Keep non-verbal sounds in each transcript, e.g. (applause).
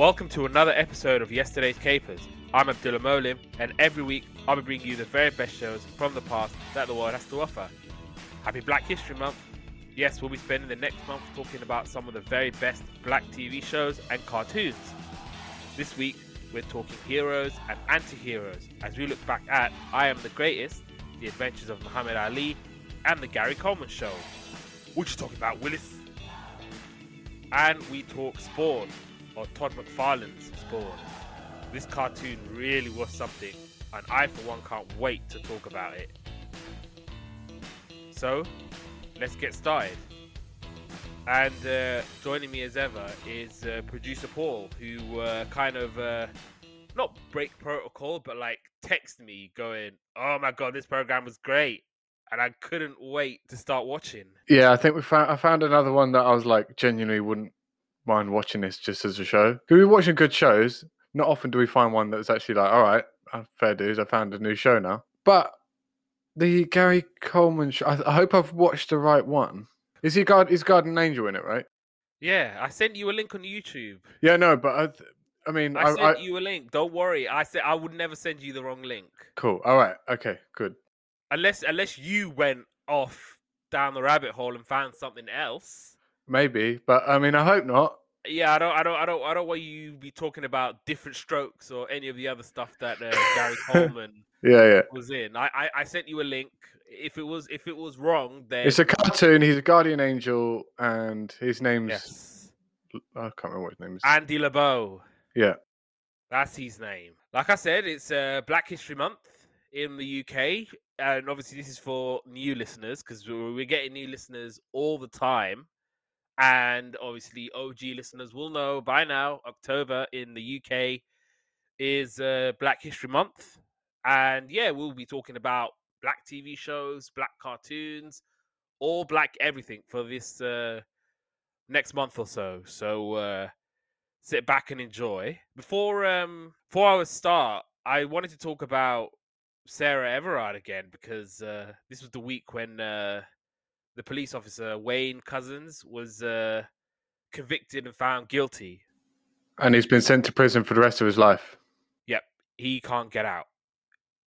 Welcome to another episode of Yesterday's Capers. I'm Abdullah Molim, and every week I'll be bringing you the very best shows from the past that the world has to offer. Happy Black History Month! Yes, we'll be spending the next month talking about some of the very best black TV shows and cartoons. This week, we're talking heroes and anti heroes as we look back at I Am the Greatest, The Adventures of Muhammad Ali, and The Gary Coleman Show. What you talking about, Willis? And we talk Spawn, or Todd McFarlane's Spawn. This cartoon really was something, and I, for one, can't wait to talk about it. So, let's get started. And uh, joining me as ever is uh, producer Paul, who uh, kind of uh, not break protocol, but like text me going, "Oh my god, this program was great," and I couldn't wait to start watching. Yeah, I think we found I found another one that I was like genuinely wouldn't mind watching this just as a show. Because we're watching good shows. Not often do we find one that's actually like, all right, uh, fair dues. I found a new show now. But the Gary Coleman show. I, I hope I've watched the right one. Is he guard? Is Guardian Angel in it? Right? Yeah, I sent you a link on YouTube. Yeah, no, but I, th- I mean, I, I, sent I, you a link. Don't worry. I said I would never send you the wrong link cool. All right. Okay. Good. unless unless you went off down the rabbit hole and found something else. Maybe, but I mean, I hope not. Yeah, I don't, I don't, I don't, I don't want you to be talking about different strokes or any of the other stuff that uh, Gary (laughs) Coleman Yeah, yeah. was in. I, I, I sent you a link. If it was, if it was wrong, then It's a cartoon. He's a guardian angel, and his name's yes, I can't remember what his name is. Andy LeBeau. yeah. That's his name. Like I said, it's uh, Black History Month in the UK, and obviously this is for new listeners because we're we're getting new listeners all the time. And obviously, OG listeners will know by now. October in the UK is uh, Black History Month, and yeah, we'll be talking about black TV shows, black cartoons, all black everything for this uh, next month or so. So. Uh, sit back and enjoy. Before um before I start, I wanted to talk about Sarah Everard again because uh, this was the week when uh, the police officer Wayne Couzens was uh, convicted and found guilty. And he's been sent to prison for the rest of his life. Yep, he can't get out.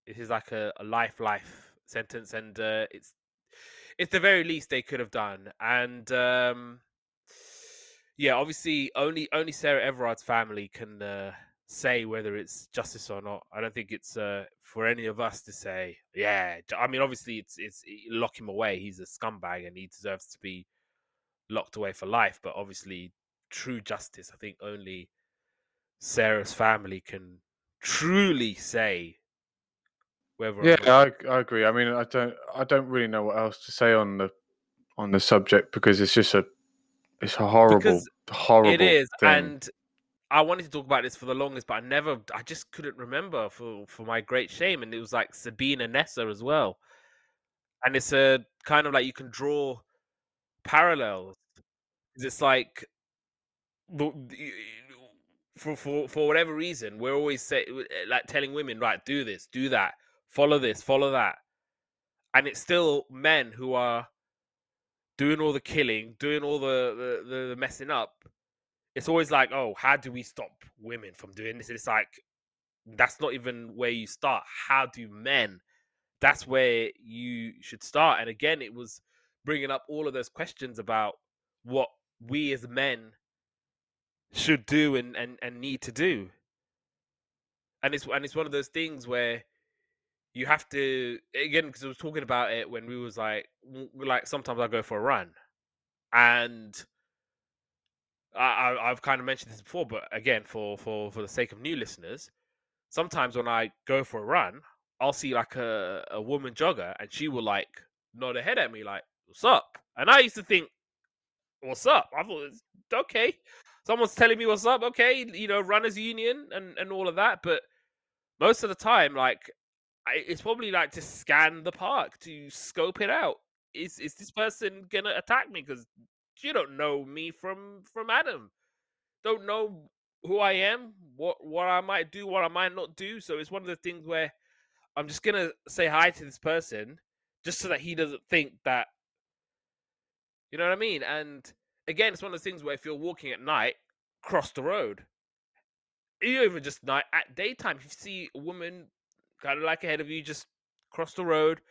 This is like a, a life life sentence, and uh, it's it's the very least they could have done. And um, yeah, obviously, only only Sarah Everard's family can uh, say whether it's justice or not. I don't think it's uh, for any of us to say. Yeah, I mean, obviously, it's it's lock him away. He's a scumbag, and he deserves to be locked away for life. But obviously, true justice, I think only Sarah's family can truly say whether. Yeah, I, I agree. I mean, I don't I don't really know what else to say on the on the subject because it's just a it's a horrible Because horrible it is, thing. and I wanted to talk about this for the longest, but I never, I just couldn't remember for for my great shame, and it was like Sabina Nessa as well, and it's a kind of like you can draw parallels. It's like for for for whatever reason, we're always say eh, like telling women, right, do this, do that, follow this, follow that, and it's still men who are doing all the killing, doing all the, the, the messing up. It's always like, oh, how do we stop women from doing this? It's like that's not even where you start. How do men? That's where you should start. And again, it was bringing up all of those questions about what we as men should do and and, and need to do. And it's and it's one of those things where you have to again because I was talking about it when we was like like sometimes I go for a run, and I, I I've kind of mentioned this before, but again for for for the sake of new listeners, sometimes when I go for a run, I'll see like a a woman jogger, and she will like nod her head at me like "What's up?" And I used to think, "What's up?" I thought okay. Someone's telling me what's up. Okay, you know, runners union and and all of that, but most of the time, like I, it's probably like to scan the park to scope it out. Is is this person gonna attack me? Because you don't know me from from Adam. Don't know who I am, what what I might do, what I might not do. So it's one of the things where I'm just gonna say hi to this person just so that he doesn't think that you know what I mean. And again, it's one of the things where if you're walking at night, cross the road. even just night at daytime, if you see a woman kind of like ahead of you, just cross the road,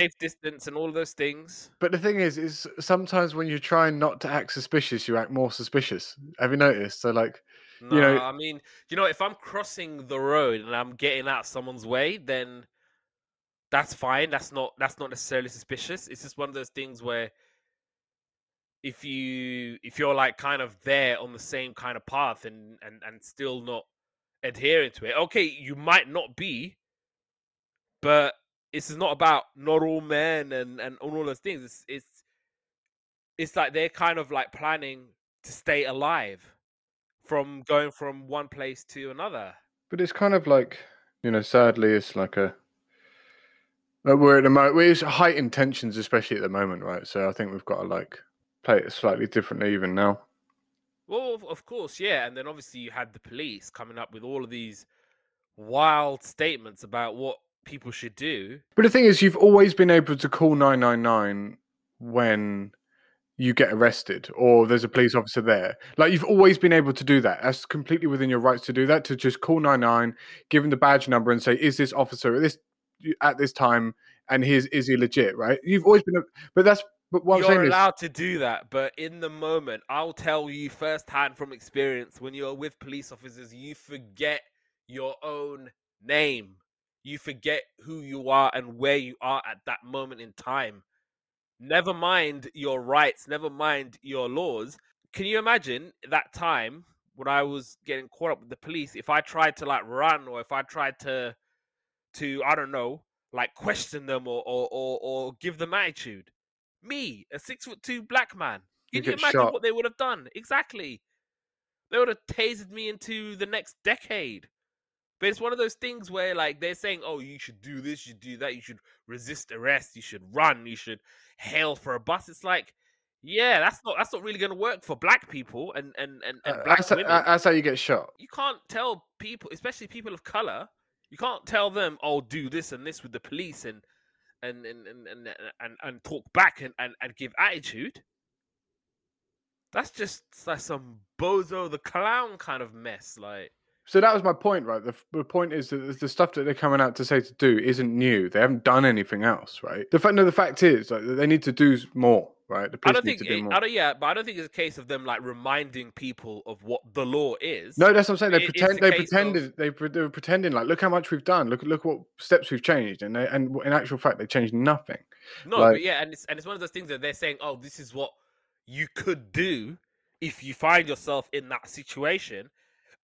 safe distance, and all of those things. But the thing is, is sometimes when you're trying not to act suspicious, you act more suspicious. Have you noticed? So like, No, You know- I mean, you know, if I'm crossing the road and I'm getting out someone's way, then that's fine. That's not that's not necessarily suspicious. It's just one of those things where if you if you're like kind of there on the same kind of path and and and still not adhering to it, okay, you might not be, but this is not about not all men and and all those things. It's it's it's like they're kind of like planning to stay alive from going from one place to another. but it's kind of like, you know, sadly, it's like a. like, We're at the moment. It's heightened tensions, especially at the moment, right? So I think we've got to like play it slightly differently even now. Well, of course, yeah, and then obviously you had the police coming up with all of these wild statements about what people should do. But the thing is, you've always been able to call 999 when you get arrested or there's a police officer there. Like, you've always been able to do that. That's completely within your rights to do that, to just call 99, give him the badge number and say, is this officer at this at this time and he's is he legit, right? You've always been, but that's, but what I'm You're saying is, allowed to do that, but in the moment, I'll tell you firsthand from experience when you're with police officers, you forget your own name. You forget who you are and where you are at that moment in time. Never mind your rights, never mind your laws. Can you imagine that time when I was getting caught up with the police? If I tried to like run or if I tried to, to I don't know, like question them or or or, or give them attitude me, a six foot two black man. Can you, get imagine shot. what they would have done? Exactly. They would have tasered me into the next decade. But it's one of those things where like they're saying, Oh, you should do this, you should do that, you should resist arrest, you should run, you should hail for a bus. It's like, yeah, that's not that's not really gonna work for black people and and, and, and uh, black that's, women that's how you get shot. you can't tell people, especially people of color, you can't tell them, "Oh, do this and this with the police and and and and and and, and talk back and, and and give attitude." That's just like some bozo the clown kind of mess. Like, So that was my point, right? The, the point is that the- the stuff that they're coming out to say to do isn't new. They haven't done anything else, right? The fact, no, the fact is, like, they need to do more, right? The I police don't need think, to do more. I don't, yeah, but I don't think it's a case of them like reminding people of what the law is. No, that's what I'm saying. They It- pretend. a They case of- pretended. They, they were pretending like, look how much we've done. Look, look what steps we've changed, and they, and in actual fact, they changed nothing. No, Like- but yeah, and it's and it's one of those things that they're saying, oh, this is what you could do if you find yourself in that situation.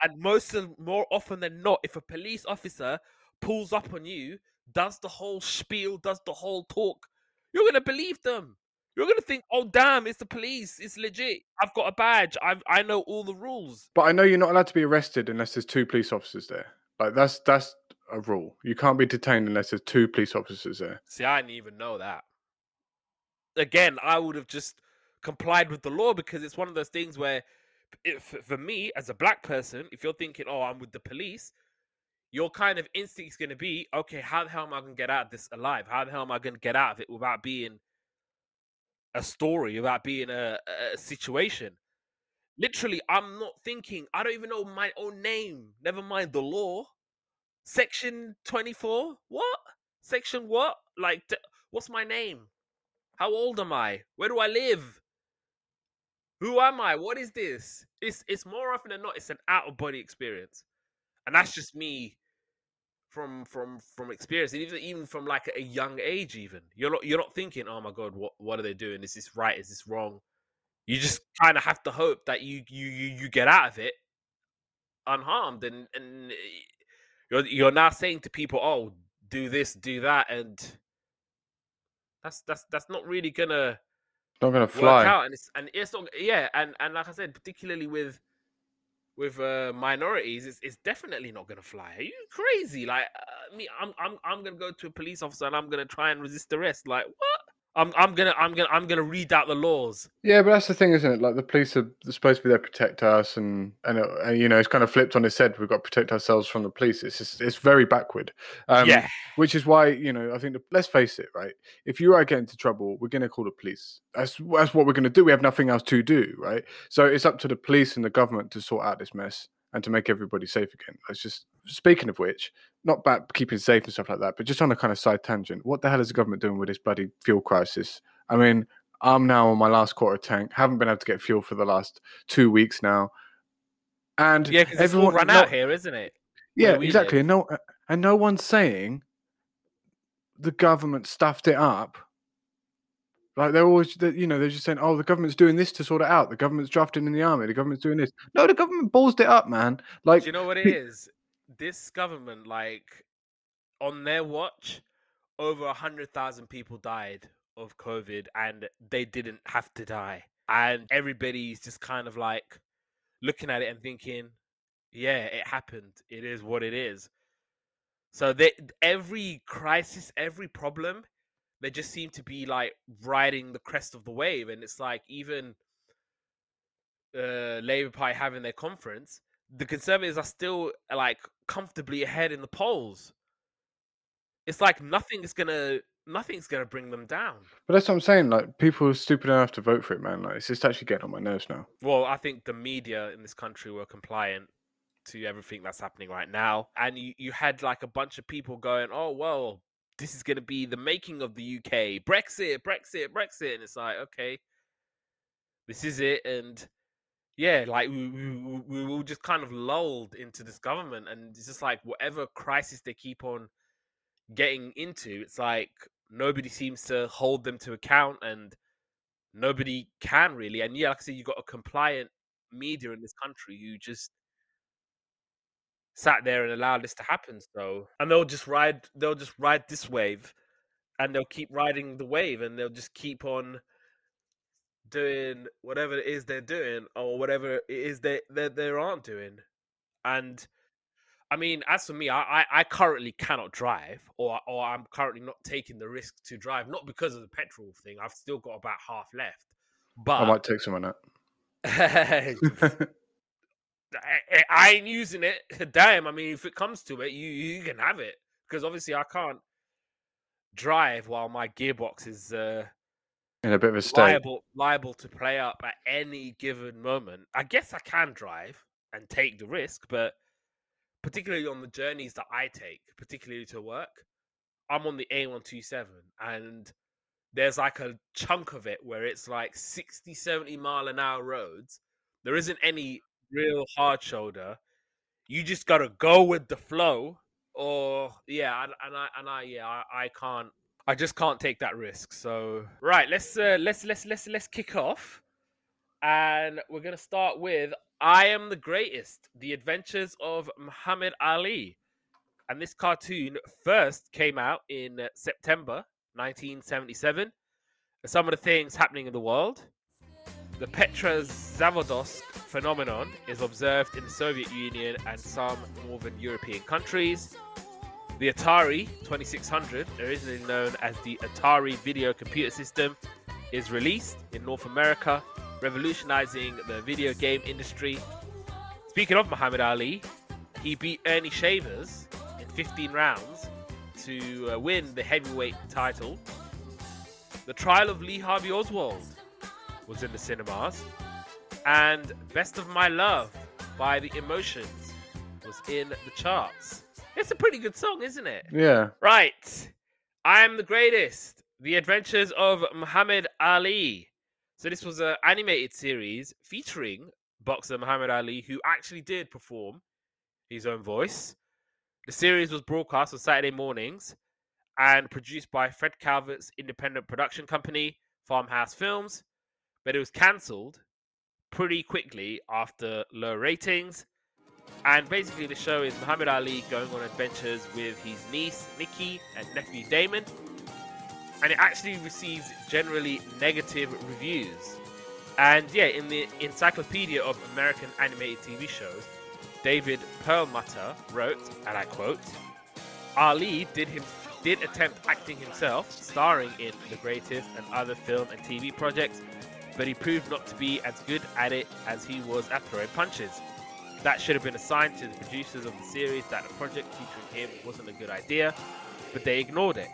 And most of more often than not, if a police officer pulls up on you, does the whole spiel, does the whole talk, you're gonna believe them. You're gonna think, oh damn, it's the police, it's legit. I've got a badge. I I know all the rules. But I know you're not allowed to be arrested unless there's two police officers there. Like that's that's a rule. You can't be detained unless there's two police officers there. See, I didn't even know that. Again, I would have just complied with the law because it's one of those things where, if, for me as a black person, if you're thinking, "Oh, I'm with the police," your kind of instinct is going to be, "Okay, how the hell am I going to get out of this alive? How the hell am I going to get out of it without being a story, without being a, a situation?" Literally, I'm not thinking. I don't even know my own name. Never mind the law. Section 24? What? Section what? Like, what's my name? How old am I? Where do I live? Who am I? What is this? It's it's more often than not, it's an out of body experience, and that's just me from from from experience, and even even from like a young age. Even you're not you're not thinking, oh my god, what what are they doing? Is this right? Is this wrong? You just kind of have to hope that you you you you get out of it unharmed, and and eh, you're you're now saying to people, oh, do this, do that, and that's that's that's not really gonna Not gonna work fly. out and it's and it's not yeah and and like i said particularly with with uh minorities it's, it's definitely not gonna fly. Are you crazy? Like uh, me i'm i'm i'm gonna go to a police officer and i'm gonna try and resist arrest. Like what i'm i'm gonna i'm gonna i'm gonna read out the laws Yeah, but that's the thing, isn't it? Like the police are supposed to be there to protect us, and and, uh, and you know it's kind of flipped on its head. We've got to protect ourselves from the police. It's just, it's very backward. Um, yeah Which is why you know I think the, let's face it, right? If you are getting into trouble, we're going to call the police. That's that's what we're going to do. We have nothing else to do, right? So it's up to the police and the government to sort out this mess and to make everybody safe again. It's just speaking of which, not about keeping safe and stuff like that, but just on a kind of side tangent, what the hell is the government doing with this bloody fuel crisis? I mean, I'm now on my last quarter tank, haven't been able to get fuel for the last two weeks now. And Yeah, because everyone run out here, isn't it? yeah, exactly. live. And no, uh, and no one's saying the government stuffed it up. Like they're always, you know, they're just saying, "Oh, the government's doing this to sort it out. The government's drafting in the army. The government's doing this." No, the government ballsed it up, man. Like, Do you know what it is? This government, like, on their watch, over a hundred thousand people died of COVID, and they didn't have to die. And everybody's just kind of like looking at it and thinking, "Yeah, it happened. It is what it is." So they, every crisis, every problem, they just seem to be like riding the crest of the wave, and it's like even uh, Labour Party having their conference, the Conservatives are still like comfortably ahead in the polls. It's like nothing is gonna nothing's gonna bring them down. but that's what I'm saying. Like, people are stupid enough to vote for it, man. Like, it's just actually getting on my nerves now. Well, I think the media in this country were compliant to everything that's happening right now, and you, you had like a bunch of people going, "Oh well, this is gonna be the making of the UK, Brexit, Brexit, Brexit," and it's like, okay, this is it, and yeah, like we, we, we we were just kind of lulled into this government, and it's just like whatever crisis they keep on getting into, it's like nobody seems to hold them to account, and nobody can really. And yeah, like I said, you got a compliant media in this country who just sat there and allowed this to happen. So, and they'll just ride, they'll just ride this wave, and they'll keep riding the wave, and they'll just keep on doing whatever it is they're doing or whatever it is they they, they aren't doing and i mean as for me I, I i currently cannot drive or or i'm currently not taking the risk to drive not because of the petrol thing i've still got about half left but I might take some on that. (laughs) (laughs) I, I- I ain't using it (laughs) damn i mean if it comes to it you you can have it because obviously i can't drive while my gearbox is uh In a bit of a state. liable liable to play up at any given moment. I guess I can drive and take the risk, but particularly on the journeys that I take, particularly to work, I'm on the A127 and there's like a chunk of it where it's like 60, 70 mile an hour roads. There isn't any real hard shoulder. You just got to go with the flow or yeah, and, and I and I yeah, I, I can't I just can't take that risk. So right, let's uh, let's let's let's let's kick off, and we're gonna start with "I Am the Greatest: The Adventures of Muhammad Ali," and this cartoon first came out in September 1977. Some of the things happening in the world. The Petrozavodsk phenomenon is observed in the Soviet Union and some northern European countries. The Atari 2600, originally known as the Atari Video Computer System, is released in North America, revolutionizing the video game industry. Speaking of Muhammad Ali, he beat Earnie Shavers in 15 rounds to uh, win the heavyweight title. The Trial of Lee Harvey Oswald was in the cinemas, and Best of My Love by The Emotions was in the charts. It's a pretty good song, isn't it? Yeah. Right. I am the greatest. The Adventures of Muhammad Ali. So this was an animated series featuring boxer Muhammad Ali, who actually did perform his own voice. The series was broadcast on Saturday mornings and produced by Fred Calvert's independent production company, Farmhouse Films, but it was cancelled pretty quickly after low ratings. And basically, the show is Muhammad Ali going on adventures with his niece Nikki and nephew Damon. And it actually receives generally negative reviews. And yeah, in the Encyclopedia of American Animated TV Shows, David Perlmutter wrote, and I quote, Ali did him did attempt acting himself, starring in The Greatest and other film and TV projects, but he proved not to be as good at it as he was at throwing punches. That should have been assigned to the producers of the series that the project featuring him wasn't a good idea, but they ignored it.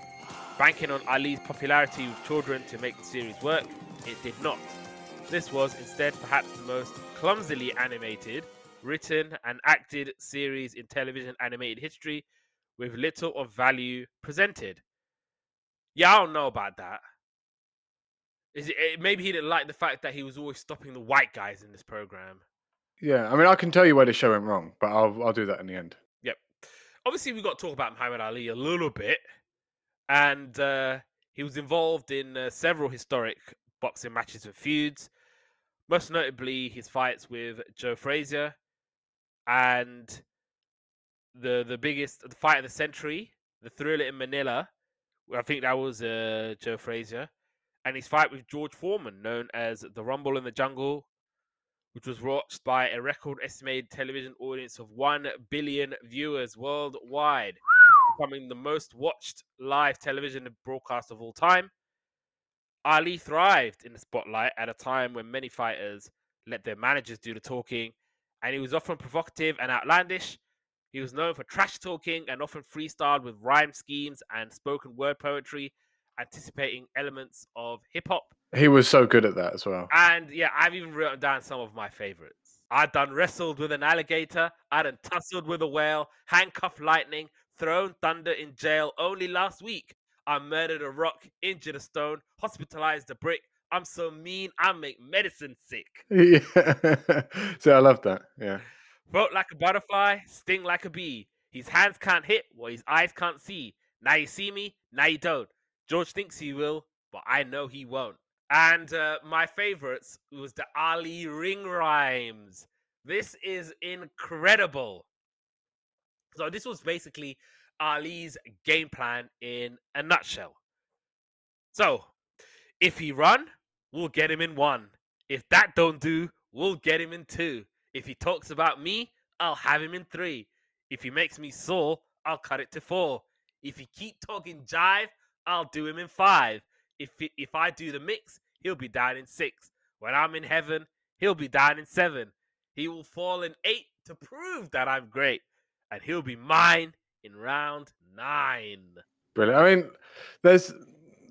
Banking on Ali's popularity with children to make the series work, it did not. This was instead perhaps the most clumsily animated written and acted series in television animated history with little of value presented. Yeah, I don't know about that. Is it, eh, maybe he didn't like the fact that he was always stopping the white guys in this program. Yeah, I mean, I can tell you where the show went wrong, but I'll I'll do that in the end. Yep. Obviously, we've got to talk about Muhammad Ali a little bit, and uh, he was involved in uh, several historic boxing matches and feuds, most notably his fights with Joe Frazier, and the the biggest the fight of the century, the Thrilla in Manila. I think that was uh, Joe Frazier, and his fight with George Foreman, known as the Rumble in the Jungle, which was watched by a record estimated television audience of 1 billion viewers worldwide, becoming the most watched live television broadcast of all time. Ali thrived in the spotlight at a time when many fighters let their managers do the talking, and he was often provocative and outlandish. He was known for trash talking and often freestyled with rhyme schemes and spoken word poetry, anticipating elements of hip hop. He was so good at that as well. And yeah, I've even written down some of my favorites. I done wrestled with an alligator. I done tussled with a whale, handcuffed lightning, thrown thunder in jail only last week. I murdered a rock, injured a stone, hospitalized a brick. I'm so mean, I make medicine sick. (laughs) Yeah. so I love that. Yeah. Float like a butterfly, sting like a bee. His hands can't hit what his eyes can't see. Now you see me, now you don't. George thinks he will, but I know he won't. And uh, my favorites was the Ali ring rhymes. This is incredible. So this was basically Ali's game plan in a nutshell. So, if he run, we'll get him in one. If that don't do, we'll get him in two. If he talks about me, I'll have him in three. If he makes me sore, I'll cut it to four. If he keep talking jive, I'll do him in five. If if I do the mix, he'll be down in six. When I'm in heaven, he'll be down in seven. He will fall in eight to prove that I'm great, and he'll be mine in round nine. Brilliant. I mean, there's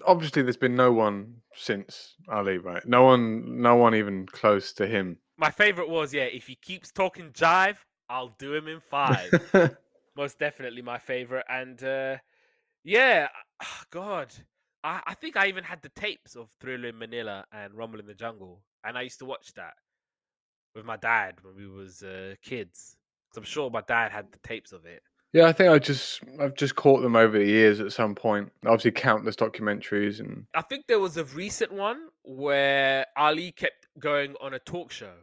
obviously there's been no one since Ali, right? No one, no one even close to him. My favorite was yeah. If he keeps talking jive, I'll do him in five. (laughs) Most definitely my favorite, and uh, yeah, (sighs) God, I, I think I even had the tapes of Thrilla in Manila and Rumble in the Jungle, and I used to watch that with my dad when we was uh, kids. Cause I'm sure my dad had the tapes of it. Yeah, I think I just I've just caught them over the years at some point. Obviously, countless documentaries and I think there was a recent one where Ali kept going on a talk show,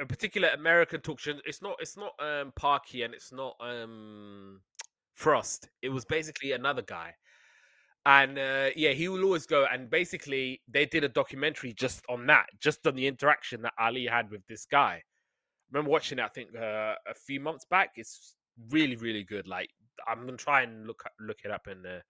a particular American talk show. It's not it's not um Parky and it's not um Frost. It was basically another guy, and uh, yeah, he will always go. And basically, they did a documentary just on that, just on the interaction that Ali had with this guy. I remember watching it. I think uh, a few months back. It's really, really good. Like I'm gonna try and look look it up and uh,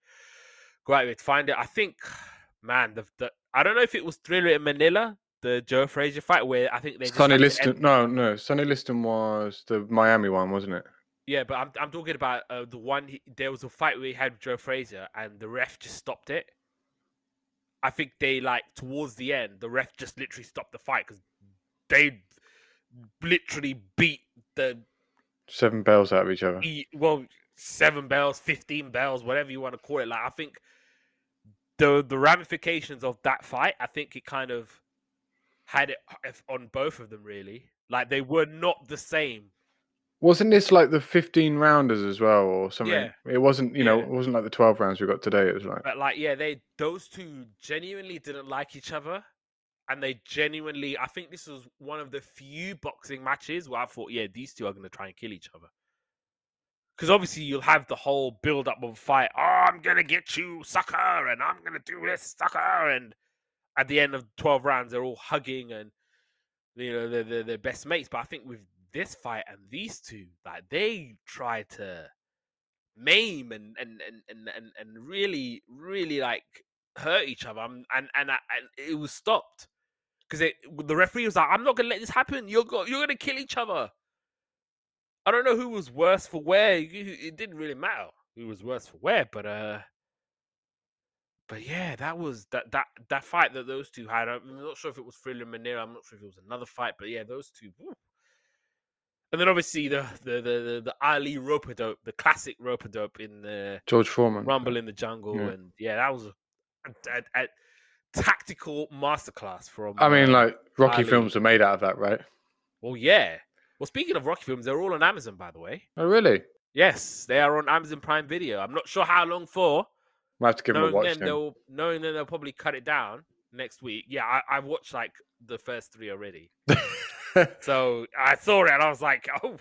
go out to find it. I think, (sighs) man, the, the I don't know if it was Thrilla in Manila, the Joe Frazier fight, where I think they Sonny Liston. No, no, Sonny Liston was the Miami one, wasn't it? Yeah, but I'm I'm talking about uh, the one. He, there was a fight we had with Joe Frazier, and the ref just stopped it. I think they like towards the end, the ref just literally stopped the fight because they literally beat the seven bells out of each other. well, seven bells, fifteen bells, whatever you want to call it. Like I think the the ramifications of that fight, I think it kind of had it on both of them really. Like they were not the same. Wasn't this like the fifteen rounders as well, or something? Yeah. It wasn't, you know, yeah. it wasn't like the twelve rounds we got today. It was like, but like, yeah, they those two genuinely didn't like each other, and they genuinely. I think this was one of the few boxing matches where I thought, yeah, these two are going to try and kill each other. Because obviously you'll have the whole build up of a fight. Oh, I'm gonna get you, sucker, and I'm gonna do this, sucker, and at the end of twelve rounds, they're all hugging and you know they're, they're, they're best mates. But I think with this fight and these two, like they tried to maim and and and and and, really really like hurt each other, and and and, and it was stopped because the referee was like, "I'm not gonna let this happen. You're go- you're gonna kill each other." I don't know who was worse for where It didn't really matter who was worse for where but uh, but yeah, that was that that that fight that those two had. I'm not sure if it was Thrilla Manila. I'm not sure if it was another fight, but yeah, those two. And then obviously the the the the, Ali rope dope, the classic rope dope in the George Foreman. Rumble in the Jungle, Yeah. and yeah, that was a, a, a, a tactical masterclass from. I mean, uh, like Rocky Ali. films are made out of that, right? well, yeah. Well, speaking of Rocky films, they're all on Amazon, by the way. Oh, really? Yes, they are on Amazon Prime Video. I'm not sure how long for. Might have to give them a watch. Then. they'll knowing them, they'll probably cut it down next week. Yeah, I, I watched like the first three already. (laughs) (laughs) So I saw it and I was like, oh,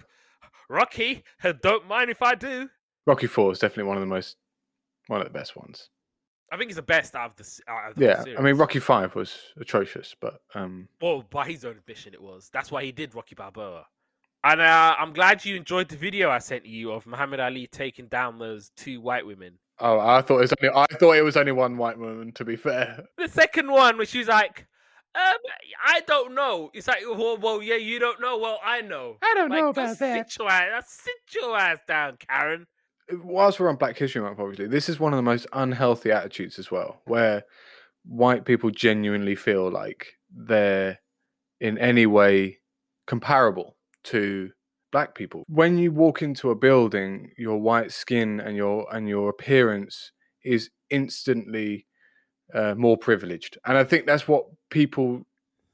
Rocky, (laughs) don't mind if I do. Rocky Four is definitely one of the most, one of the best ones. I think it's the best out of the, out of the Yeah, I mean. Rocky Five was atrocious, but um, Well, by his own admission, it was. That's why he did Rocky Balboa. And uh, I'm glad you enjoyed the video I sent you of Muhammad Ali taking down those two white women. oh, I thought it was only I thought it was only one white woman. To be fair, The second one, which was like, um, I don't know. It's like, well, well, yeah, you don't know. Well, I know. I don't Like, just Sit your ass, sit your ass down, Karen. whilst we're on Black History Month, obviously, this is one of the most unhealthy attitudes as well, where white people genuinely feel like they're in any way comparable to black people. When you walk into a building, your white skin and your and your appearance is instantly uh, more privileged, and I think that's what people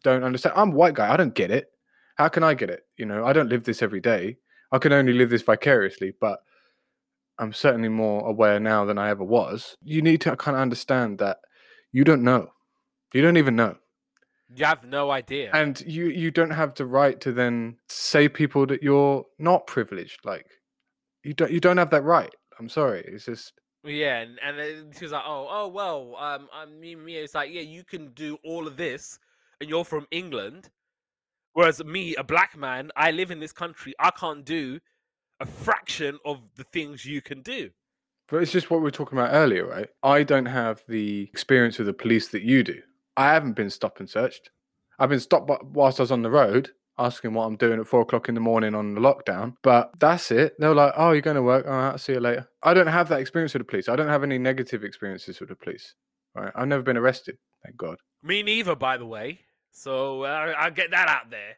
don't understand. I'm a white guy. I don't get it. How can I get it? You know, I don't live this every day. I can only live this vicariously, but I'm certainly more aware now than I ever was. You need to kind of understand that you don't know. You don't even know. You have no idea. And you you don't have the right to then say people that you're not privileged. Like you don't you don't have that right. I'm sorry. It's just Yeah, and, and then she was like, "Oh, oh, well, um, I mean, me, it's like, yeah, you can do all of this, and you're from England, whereas me, a black man, I live in this country, I can't do a fraction of the things you can do." but it's just what we were talking about earlier, right? I don't have the experience with the police that you do. I haven't been stopped and searched. I've been stopped whilst I was on the road, asking what I'm doing at four o'clock in the morning on the lockdown. But that's it. They're like, "Oh, you're going to work. All right, I'll see you later." I don't have that experience with the police. I don't have any negative experiences with the police. Right? I've never been arrested. Thank God. Me neither, by the way. So uh, I'll get that out there.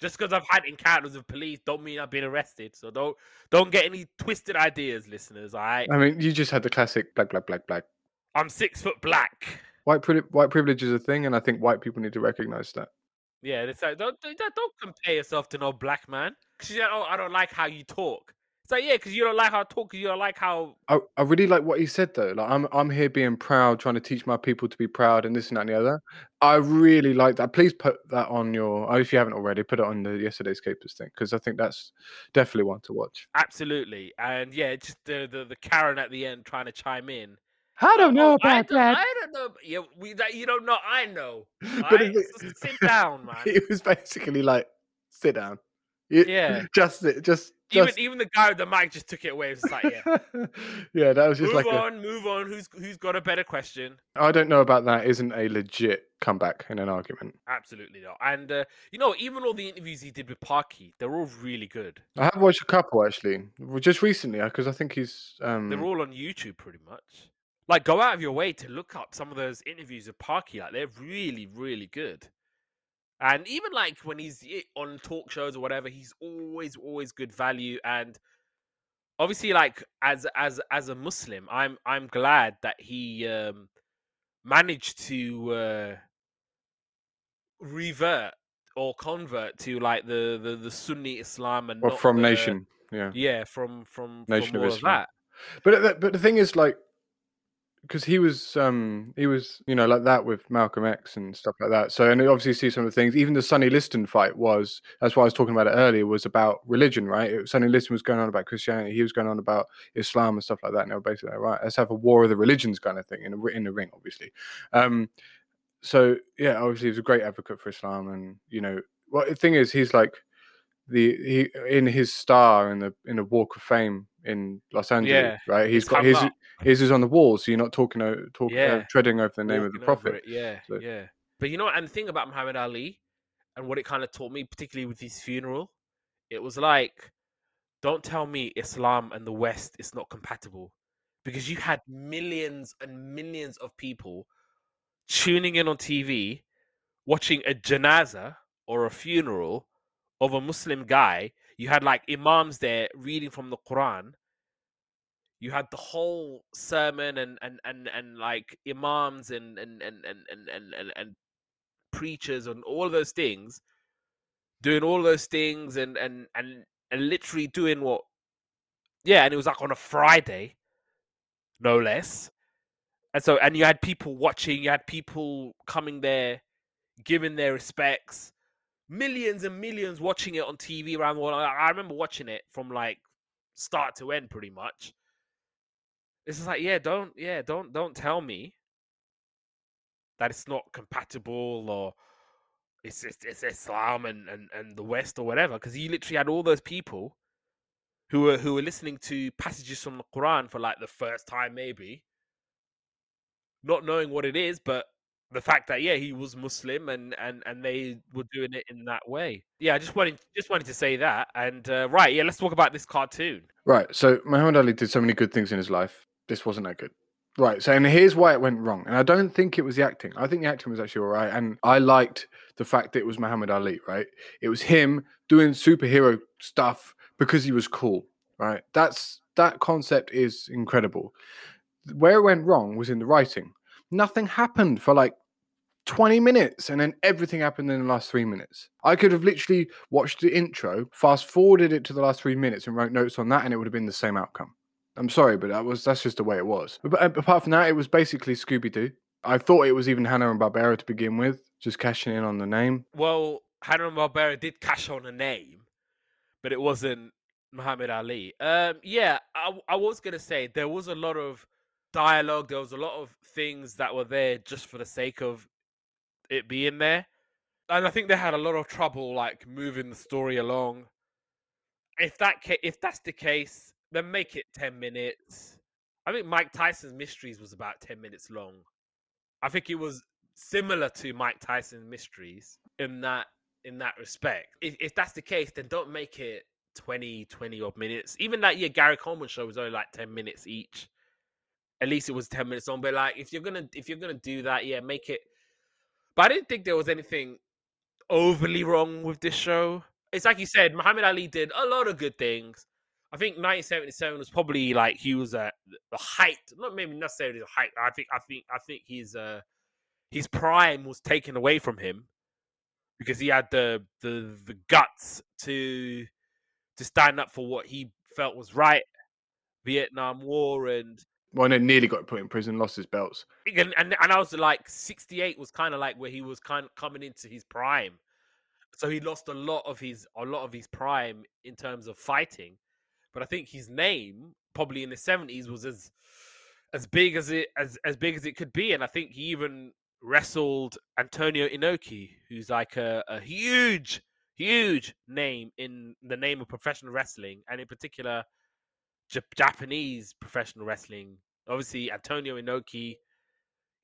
Just because I've had encounters with police, don't mean I've been arrested. So don't don't get any twisted ideas, listeners. All right, I mean, you just had the classic black, black, black, black. I'm six foot black. White, pri- white privilege is a thing, and I think white people need to recognize that. Yeah, it's like don't don't compare yourself to no black man. Cause you know, I don't like how you talk. It's like yeah, because you don't like how I talk. 'cause you don't like how I, I really like what he said though. Like I'm I'm here being proud, trying to teach my people to be proud and this and that and the other. I really like that. Please put that on your oh, if you haven't already, put it on the yesterday's capers thing because I think that's definitely one to watch. absolutely and yeah, just the, the the Karen at the end trying to chime in. I don't know Oh, I about don't, that. I don't know. Yeah, we that you don't know. I know. (laughs) But it- (laughs) sit down, man. It was basically like sit down. You- Yeah. (laughs) Just sit- just Even just even the guy with the mic just took it away. It was like yeah. yeah, that was just move like a, on, move on. Who's who's got a better question? I don't know about that isn't a legit comeback in an argument. Absolutely not. And uh, you know, even all the interviews he did with Parky, they're all really good. I have watched a couple actually, just recently because I think he's um They're all on YouTube pretty much. Like, go out of your way to look up some of those interviews of Parky. Like, they're really, really good. And even like when he's on talk shows or whatever, he's always, always good value. And obviously, like as as as a Muslim, I'm I'm glad that he um managed to uh revert or convert to like the the, the Sunni Islam and or not from the- Nation. Yeah. Yeah, from from Nation from of Islam. that. But but the thing is, like, because he was, um, he was, you know, like that with Malcolm X and stuff like that. So, and you obviously see some of the things. Even the Sonny Liston fight was. That's why I was talking about it earlier. Was about religion, right? It, Sonny Liston was going on about Christianity. He was going on about Islam and stuff like that. And they were basically like, right, let's have a war of the religions kind of thing in a, in the ring, obviously. Um, so yeah, obviously he was a great advocate for Islam, and you know, well, the thing is, he's like the he in his star in the in the Walk of Fame in Los Angeles, Yeah, right? He's got his up. his is on the wall, so you're not talking o- talk, uh, treading over the name of the prophet. it, Yeah, So- yeah. But you know, what? and the thing about Muhammad Ali and what it kind of taught me, particularly with his funeral, it was like, don't tell me Islam and the West is not compatible, because you had millions and millions of people tuning in on TV, watching a janaza or a funeral of a Muslim guy. You had like imams there reading from the Quran. You had the whole sermon and and and, and like imams and and and and and and, and, and preachers and all those things doing all those things and and and and literally doing what yeah and it was like on a friday no less and so and you had people watching you had people coming there giving their respects millions and millions watching it on tv around the world. I, remember watching it from like start to end pretty much. It's just like yeah don't yeah don't don't tell me that it's not compatible or it's it's, it's Islam and, and, and the West or whatever, because you literally had all those people who were who were listening to passages from the Quran for like the first time, maybe, not knowing what it is, but the fact that yeah, he was Muslim and and and they were doing it in that way. Yeah, I just wanted just wanted to say that. And uh, right, yeah, let's talk about this cartoon. Right. So Muhammad Ali did so many good things in his life. This wasn't that good. Right. So, and here's why it went wrong. And I don't think it was the acting. I think the acting was actually all right. And I liked the fact that it was Muhammad Ali, right? It was him doing superhero stuff because he was cool, right? That's that concept is incredible. Where it went wrong was in the writing. Nothing happened for like 20 minutes and then everything happened in the last three minutes. I could have literally watched the intro, fast forwarded it to the last three minutes and wrote notes on that, and it would have been the same outcome. I'm sorry, but that was that's just the way it was. But, but apart from that, it was basically Scooby Doo. I thought it was even Hanna and Barbera to begin with, just cashing in on the name. Well, Hanna and Barbera did cash on a name, but it wasn't Muhammad Ali. Um, yeah, I, I was gonna say there was a lot of dialogue. There was a lot of things that were there just for the sake of it being there, and I think they had a lot of trouble like moving the story along. If that ca- if that's the case, then make it 10 minutes. I think Mike Tyson's Mysteries was about 10 minutes long. I think it was similar to Mike Tyson's Mysteries in that in that respect. If, if that's the case, then don't make it 20, 20 odd minutes. Even that yeah, Gary Coleman show was only like 10 minutes each. At least it was 10 minutes long. But like if you're gonna if you're gonna do that, yeah, make it but I didn't think there was anything overly wrong with this show. It's like you said, Muhammad Ali did a lot of good things. I think 1977 was probably like he was at the height, not maybe necessarily the height. I think I think I think his uh his prime was taken away from him because he had the the the guts to to stand up for what he felt was right. Vietnam War and well, and nearly got put in prison, lost his belts. And, and and I was like, 68 was kind of like where he was kind of coming into his prime. So he lost a lot of his a lot of his prime in terms of fighting but I think his name probably in the seventies was as as big as it as as big as it could be, and I think he even wrestled Antonio Inoki, who's like a, a huge, huge name in the name of professional wrestling, and in particular Japanese professional wrestling. Obviously, Antonio Inoki,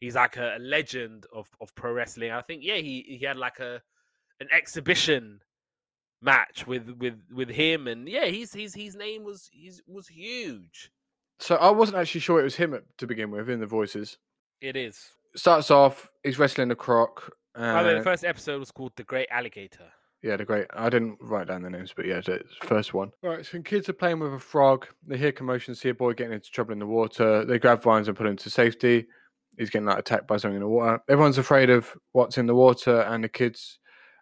he's like a, a legend of, of pro wrestling. I think, yeah, he, he had like a an exhibition match with with with him, and yeah, he's his his name was he's, was huge. So I wasn't actually sure it was him to begin with in the voices. It is. Starts off, he's wrestling a croc. Uh, the first episode was called "The Great Alligator." Yeah, the great. I didn't write down the names, but yeah, the first one. All right, so kids are playing with a frog. They hear commotion, see a boy getting into trouble in the water. They grab vines and put him to safety. He's getting like attacked by something in the water. Everyone's afraid of what's in the water, and the kids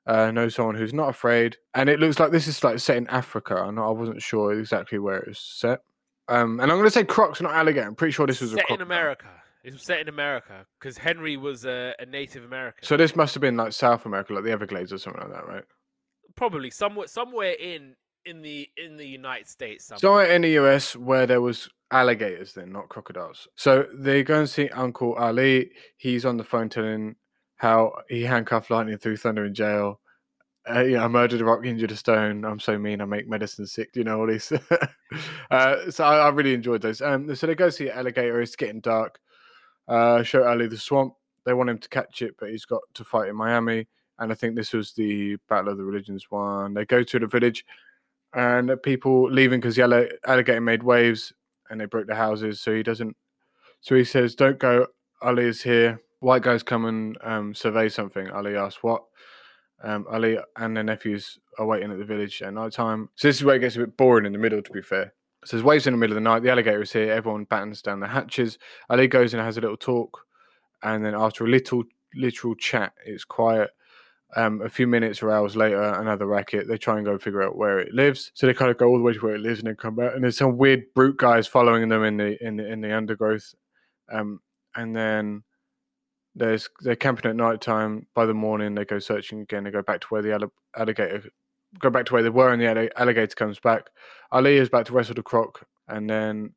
uh, know someone who's not afraid, and it looks like this is like set in Africa. I I wasn't sure exactly where it was set. Um, and I'm going to say crocs, not alligator. I'm pretty sure this was set in America. It was set in America because Henry was a, a, Native American. So this must have been like South America, like the Everglades or something like that, right? Probably somewhere, somewhere in in the in the United States. Somewhere. somewhere in the US where there was alligators, then not crocodiles. So they go and see Uncle Ali. He's on the phone telling how he handcuffed Lightning through Thunder in jail. Uh, yeah, I murdered a rock, injured a stone. I'm so mean. I make medicine sick. You know all these. (laughs) uh, so I, I, really enjoyed those. Um, so they go see alligator. It's getting dark. Uh, show Ali the swamp. They want him to catch it, but he's got to fight in Miami. And I think this was the Battle of the Religions one. They go to the village, and people leaving because the alligator made waves and they broke the houses. So he doesn't. So he says, "Don't go. Ali is here." white guys come and um, survey something. Ali asks what, Um, Ali and their nephews are waiting at the village at night time. So this is where it gets a bit boring in the middle, to be fair. So there's waves in the middle of the night. The alligator is here. Everyone battens down the hatches. Ali goes and has a little talk, and then after a little literal chat, it's quiet. Um, a few minutes or hours later, another racket. They try and go figure out where it lives. So they kind of go all the way to where it lives and then come back. And there's some weird brute guys following them in the in the in the undergrowth. Um, and then there's they're camping at night time. By the morning, they go searching again. They go back to where the alligator go back to where they were, and the alligator comes back. Ali is back to wrestle the croc, and then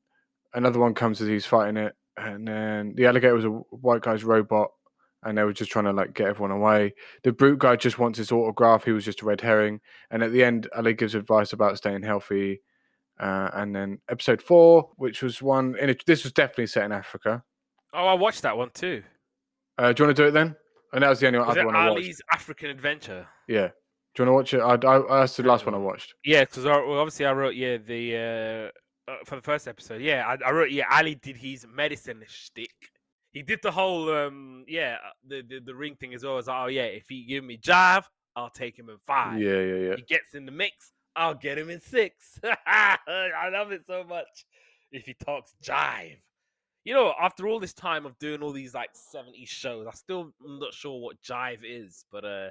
another one comes as he's fighting it, and then the alligator was a white guy's robot, and they were just trying to like get everyone away. The brute guy just wants his autograph. He was just a red herring, and at the end, Ali gives advice about staying healthy. Uh, and then episode four, which was one in a, this was definitely set in Africa. Oh, I watched that one too. Uh, do you want to do it then? And that was the only was other one I watched. Ali's African Adventure. Yeah. Do you want to watch it? I, I, that's the last one I watched. Yeah, because obviously I wrote yeah the uh, uh, for the first episode. Yeah, I, I, wrote yeah Ali did his medicine stick. He did the whole um yeah uh, the the, the ring thing as well. As like, oh yeah, if he give me jive, I'll take him in five. Yeah, yeah, yeah. He gets in the mix, I'll get him in six. (laughs) I love it so much. If he talks jive you know, after all this time of doing all these like 70s shows, I still am not sure what jive is, but uh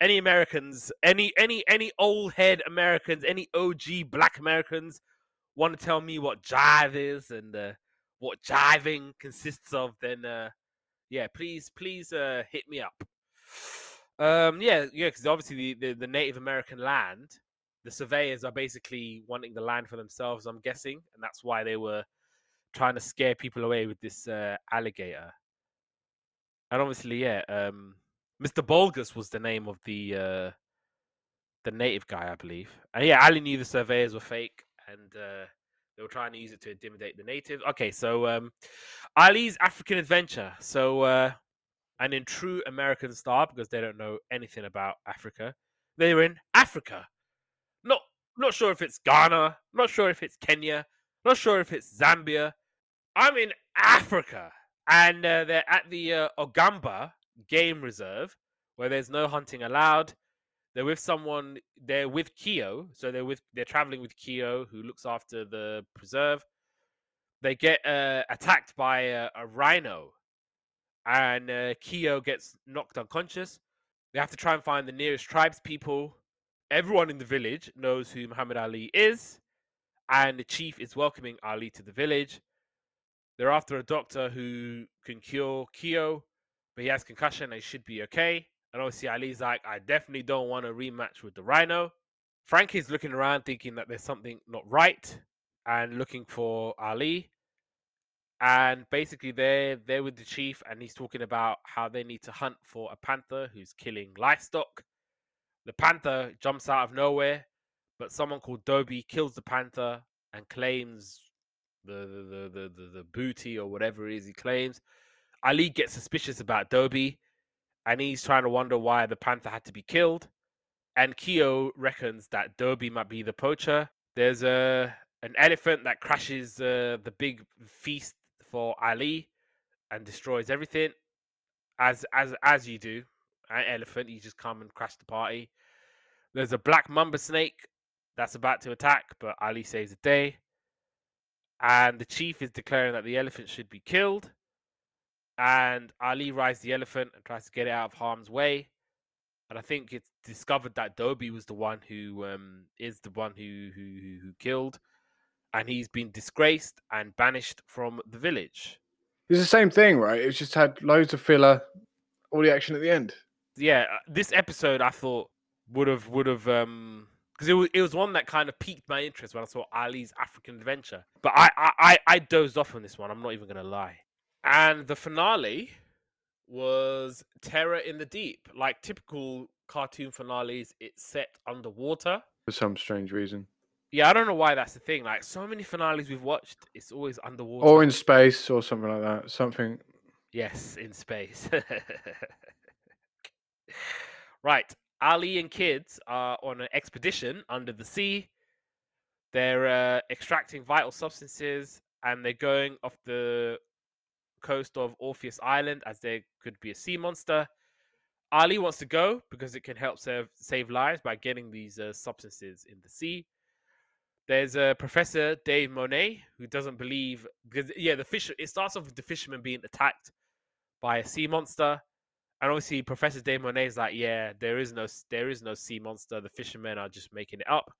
any Americans, any any any old head Americans, any OG black Americans want to tell me what jive is and uh, what jiving consists of, then uh yeah, please please uh hit me up. Um yeah, yeah, because obviously the, the, the Native American land, the surveyors are basically wanting the land for themselves, I'm guessing, and that's why they were trying to scare people away with this uh, alligator. And obviously, yeah, um, Mr. Bulgus was the name of the uh, the native guy, I believe. And yeah, Ali knew the surveyors were fake, and uh, they were trying to use it to intimidate the natives. Okay, so um, Ali's African adventure. So, uh, and in true American style, because they don't know anything about Africa, they're in Africa. Not not sure if it's Ghana, not sure if it's Kenya, not sure if it's Zambia. I'm in Africa, and uh, they're at the uh, Ogamba Game Reserve, where there's no hunting allowed. They're with someone. They're with Keo, so they're with. They're traveling with Keo, who looks after the preserve. They get uh, attacked by a, a rhino, and uh, Keo gets knocked unconscious. They have to try and find the nearest tribes people. Everyone in the village knows who Muhammad Ali is and the chief is welcoming Ali to the village. They're after a doctor who can cure Keo, but he has concussion and should be okay. And obviously Ali's like, I definitely don't want a rematch with the Rhino. Frankie's looking around thinking that there's something not right and looking for Ali. And basically they're they're with the chief and he's talking about how they need to hunt for a panther who's killing livestock. The panther jumps out of nowhere but someone called Dobie kills the panther and claims the the, the, the, the booty or whatever it is he claims. Ali gets suspicious about Dobie and he's trying to wonder why the panther had to be killed. And Keo reckons that Dobie might be the poacher. There's a an elephant that crashes uh, the big feast for Ali and destroys everything, as as as you do. An elephant, you just come and crash the party. There's a black mamba snake that's about to attack, but Ali saves the day. And the chief is declaring that the elephant should be killed. And Ali rides the elephant and tries to get it out of harm's way. And I think it's discovered that Dobie was the one who um, is the one who, who who killed, and he's been disgraced and banished from the village. It's the same thing, right? It's just had loads of filler, all the action at the end. Yeah, uh, this episode I thought would have would have um because it was, it was one that kind of piqued my interest when I saw Ali's African Adventure. But I, I, I dozed off on this one. I'm not even going to lie. And the finale was Terror in the Deep. Like typical cartoon finales, it's set underwater. For some strange reason. Yeah, I don't know why that's the thing. Like so many finales we've watched, it's always underwater. Or in space or something like that. Something. Yes, in space. (laughs) right. Ali and kids are on an expedition under the sea. They're uh, extracting vital substances and they're going off the coast of Orpheus Island as there could be a sea monster. Ali wants to go because it can help save, save lives by getting these uh, substances in the sea. There's a uh, Professor Dave Monet who doesn't believe because yeah, the fish. It starts off with the fisherman being attacked by a sea monster, and obviously Professor Dave Monet is like, yeah, there is no there is no sea monster. The fishermen are just making it up.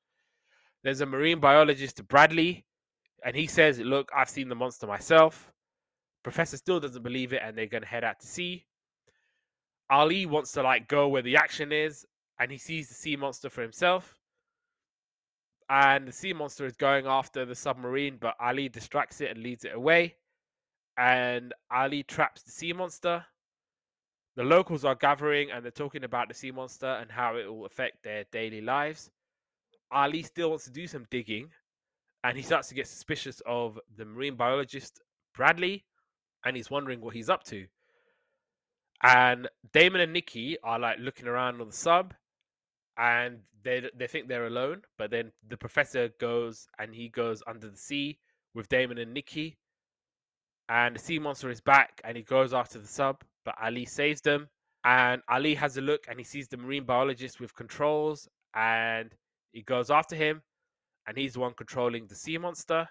There's a marine biologist Bradley, and he says, look, I've seen the monster myself. Professor still doesn't believe it, and they're gonna head out to sea. Ali wants to like go where the action is, and he sees the sea monster for himself and the sea monster is going after the submarine, but Ali distracts it and leads it away. And Ali traps the sea monster. The locals are gathering and they're talking about the sea monster and how it will affect their daily lives. Ali still wants to do some digging and he starts to get suspicious of the marine biologist Bradley and he's wondering what he's up to. And Damon and Nikki are like looking around on the sub and they they think they're alone. But then the professor goes and he goes under the sea with Damon and Nikki, and the sea monster is back and he goes after the sub, but Ali saves them. And Ali has a look and he sees the marine biologist with controls and he goes after him and he's the one controlling the sea monster.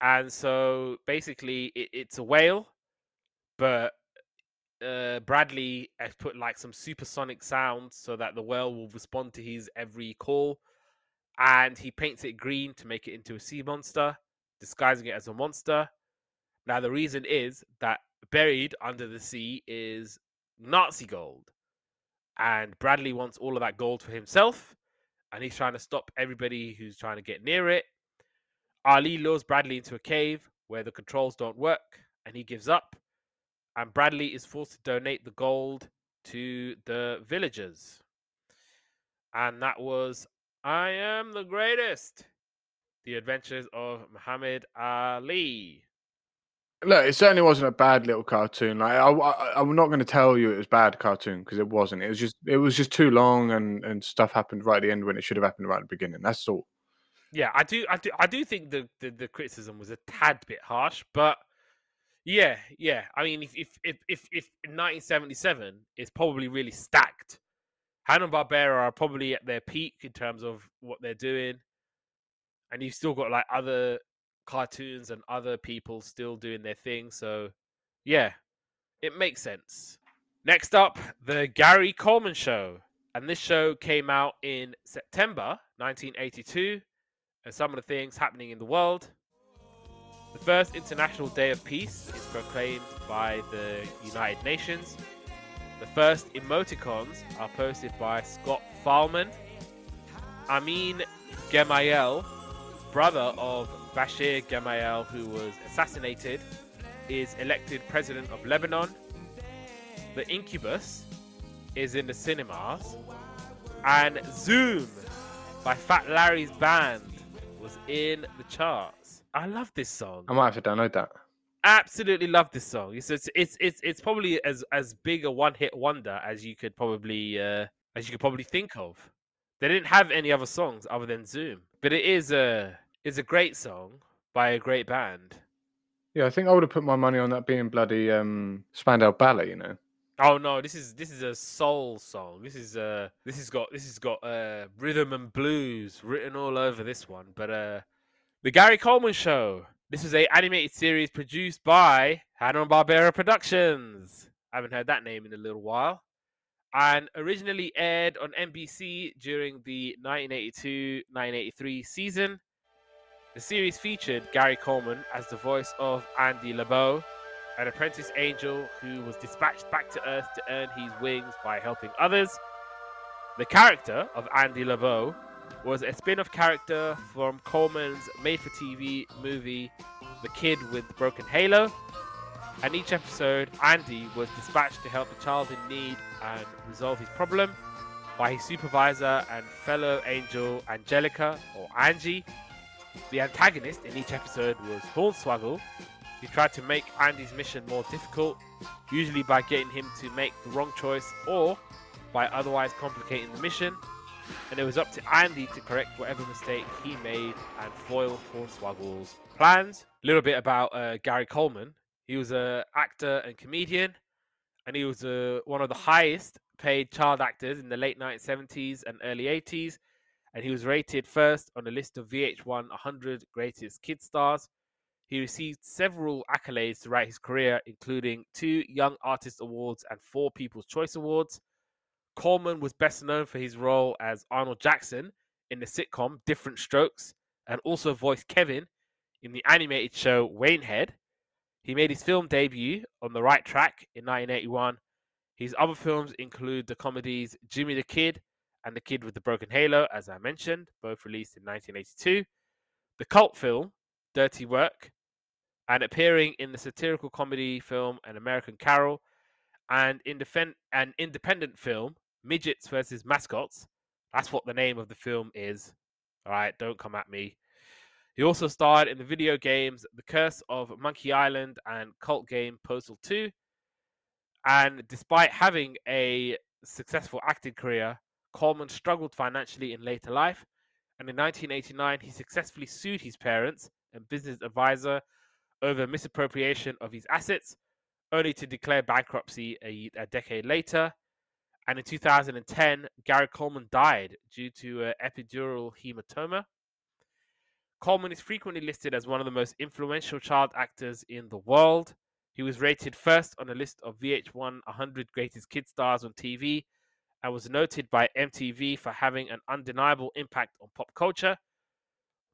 And so basically, it, it's a whale, but uh, Bradley has put like some supersonic sounds so that the whale will respond to his every call, and he paints it green to make it into a sea monster, disguising it as a monster. Now the reason is that buried under the sea is Nazi gold, and Bradley wants all of that gold for himself, and he's trying to stop everybody who's trying to get near it. Ali lures Bradley into a cave where the controls don't work, and he gives up and Bradley is forced to donate the gold to the villagers. And that was I Am the Greatest The Adventures of Muhammad Ali. Look, it certainly wasn't a bad little cartoon. Like I, I am not going to tell you it was bad cartoon because it wasn't. It was just it was just too long and and stuff happened right at the end when it should have happened right at the beginning. That's all. Yeah, I do, I do, I do think the, the, the criticism was a tad bit harsh, but yeah, yeah. I mean, if if if if, if 1977 is probably really stacked, Hanna Barbera are probably at their peak in terms of what they're doing, and you've still got like other cartoons and other people still doing their thing. So, yeah, it makes sense. Next up, the Gary Coleman Show, and this show came out in September 1982, and some of the things happening in the world. The first International Day of Peace is proclaimed by the United Nations. The first emoticons are posted by Scott Fahlman. Amin Gemayel, brother of Bashir Gemayel, who was assassinated, is elected president of Lebanon. The Incubus is in the cinemas. And Zoom by Fat Larry's band was in the charts. I love this song. I might have to download that. Absolutely love this song. It's it's it's it's, it's probably as as big a one hit wonder as you could probably uh, as you could probably think of. They didn't have any other songs other than Zoom, but it is a is a great song by a great band. Yeah, I think I would have put my money on that being bloody um, Spandau Ballet. You know. Oh no, this is this is a soul song. This is uh this has got this has got uh rhythm and blues written all over this one. But uh the Gary Coleman Show. This is a animated series produced by Hanna-Barbera Productions. I haven't heard that name in a little while. And originally aired on NBC during the 1982-1983 season. The series featured Gary Coleman as the voice of Andy LeBeau, an apprentice angel who was dispatched back to Earth to earn his wings by helping others. The character of Andy LeBeau was a spin-off character from Coleman's made-for-TV movie The Kid with Broken Halo. And each episode, Andy was dispatched to help a child in need and resolve his problem by his supervisor and fellow angel Angelica, or Angie. The antagonist in each episode was Hornswoggle, who tried to make Andy's mission more difficult, usually by getting him to make the wrong choice or by otherwise complicating the mission and it was up to Andy to correct whatever mistake he made and foil Hornswoggle's plans. A little bit about uh, Gary Coleman. He was an actor and comedian, and he was uh, one of the highest paid child actors in the late 1970s and early 80s, and he was rated first on the list of VH1 100 Greatest Kid Stars. He received several accolades throughout his career, including two Young Artist Awards and four People's Choice Awards. Coleman was best known for his role as Arnold Jackson in the sitcom Diff'rent Strokes and also voiced Kevin in the animated show Waynehead. He made his film debut on The Right Track in 1981. His other films include the comedies Jimmy the Kid and The Kid with the Broken Halo, as I mentioned, both released in 1982. The cult film Dirty Work, and appearing in the satirical comedy film An American Carol, and in independ- an independent film Midgets versus Mascots. That's what the name of the film is. All right, don't come at me. He also starred in the video games The Curse of Monkey Island and cult game Postal 2. And despite having a successful acting career, Coleman struggled financially in later life. And in 1989, he successfully sued his parents and business advisor over misappropriation of his assets, only to declare bankruptcy a, a decade later. And in 2010, Gary Coleman died due to uh, epidural hematoma. Coleman is frequently listed as one of the most influential child actors in the world. He was rated first on a list of VH1 100 Greatest Kid Stars on TV and was noted by MTV for having an undeniable impact on pop culture.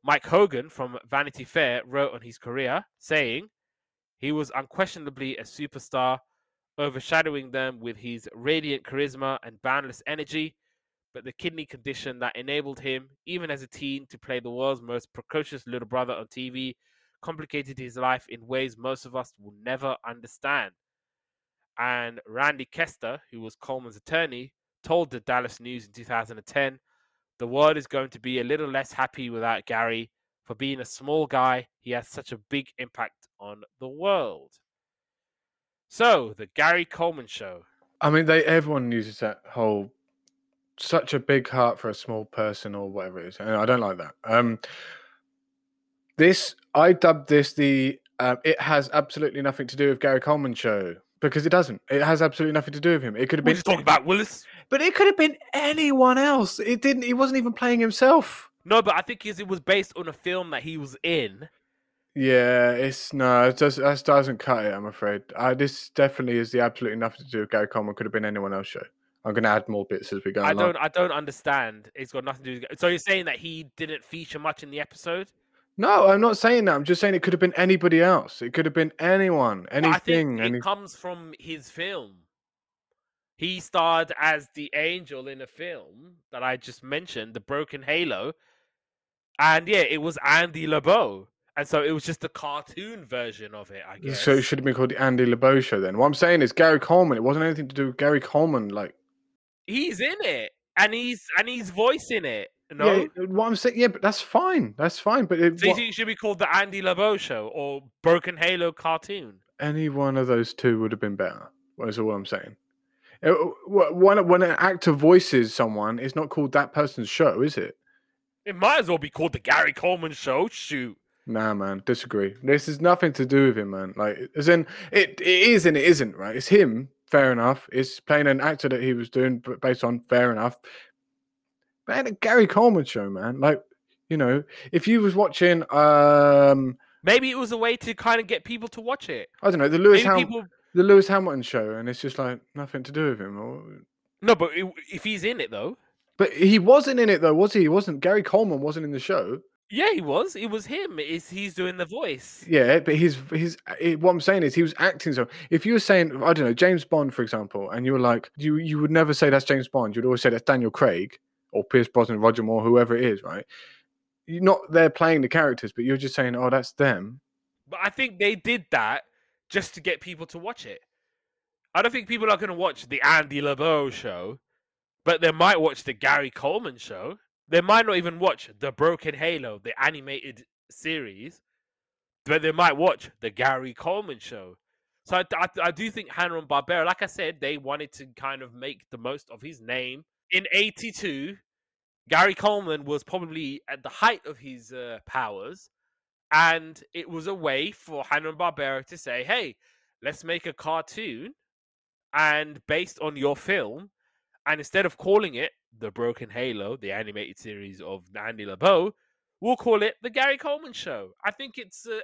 Mike Hogan from Vanity Fair wrote on his career, saying, He was unquestionably a superstar, overshadowing them with his radiant charisma and boundless energy. But the kidney condition that enabled him, even as a teen, to play the world's most precocious little brother on TV complicated his life in ways most of us will never understand. And Randy Kester, who was Coleman's attorney, told the Dallas News in 2010 the world is going to be a little less happy without Gary. For being a small guy, he has such a big impact on the world. So, the Gary Coleman Show. I mean, they everyone uses that whole such a big heart for a small person or whatever it is. And I don't like that. Um, this I dubbed this the um, it has absolutely nothing to do with Gary Coleman show because it doesn't. It has absolutely nothing to do with him. It could have been talking about Willis. but it could have been anyone else. It didn't. He wasn't even playing himself. No, but I think it was based on a film that he was in. Yeah, it's no, it does that doesn't cut it. I'm afraid. Uh, this definitely is the absolutely nothing to do with Gary Coleman. Could have been anyone else show. I'm going to add more bits as we go I along. don't. I don't understand. It's got nothing to do. with So you're saying that he didn't feature much in the episode? No, I'm not saying that. I'm just saying it could have been anybody else. It could have been anyone, But I think anything. it Any... comes from his film. He starred as the angel in a film that I just mentioned, The Broken Halo. And yeah, it was Andy LeBeau. And so it was just a cartoon version of it, I guess. So it should have been called the Andy LeBeau show then. What I'm saying is Gary Coleman. It wasn't anything to do with Gary Coleman. Like, He's in it. And he's and he's voicing it. No? yeah, what I'm saying, yeah, but that's fine. That's fine. But it, so you what- think it should be called the Andy LeBeau show or Broken Halo cartoon? any one of those two would have been better. That's all I'm saying. Uh, When, when an actor voices someone, it's not called that person's show, is it? It might as well be called the Gary Coleman show. Shoot. Nah, man, disagree. This is nothing to do with him, man. Like, as in, it, it is and it isn't, right? It's him, fair enough. It's playing an actor that he was doing based on, fair enough. Man, a Gary Coleman show, man. Like, you know, if you was watching, um, Maybe it was a way to kind of get people to watch it. I don't know, the Lewis Ham- people the Lewis Hamilton show, and it's just like nothing to do with him. Or... No, but if he's in it though, But he wasn't in it though, was he? He wasn't. Gary Coleman wasn't in the show. yeah, he was. It was him. Is he's doing the voice? Yeah, but he's he's eh, what I'm saying is he was acting so. If you were saying I don't know James Bond for example, and you were like you you would never say that's James Bond. You'd always say that's Daniel Craig or Pierce Brosnan, Roger Moore, whoever it is, right? You're not there playing the characters, but you're just saying, oh, that's them. But I think they did that just to get people to watch it. I don't think people are going to watch the Andy LeBeau show, but they might watch the Gary Coleman show. They might not even watch the Broken Halo, the animated series, but they might watch the Gary Coleman show. So I, I, I do think Hanna and Barbera, like I said, they wanted to kind of make the most of his name. In '82, Gary Coleman was probably at the height of his uh, powers, and it was a way for Hanna Barbera to say, "Hey, let's make a cartoon, and based on your film, And instead of calling it the Broken Halo, the animated series of Andy LeBeau, we'll call it the Gary Coleman Show. I think it's a,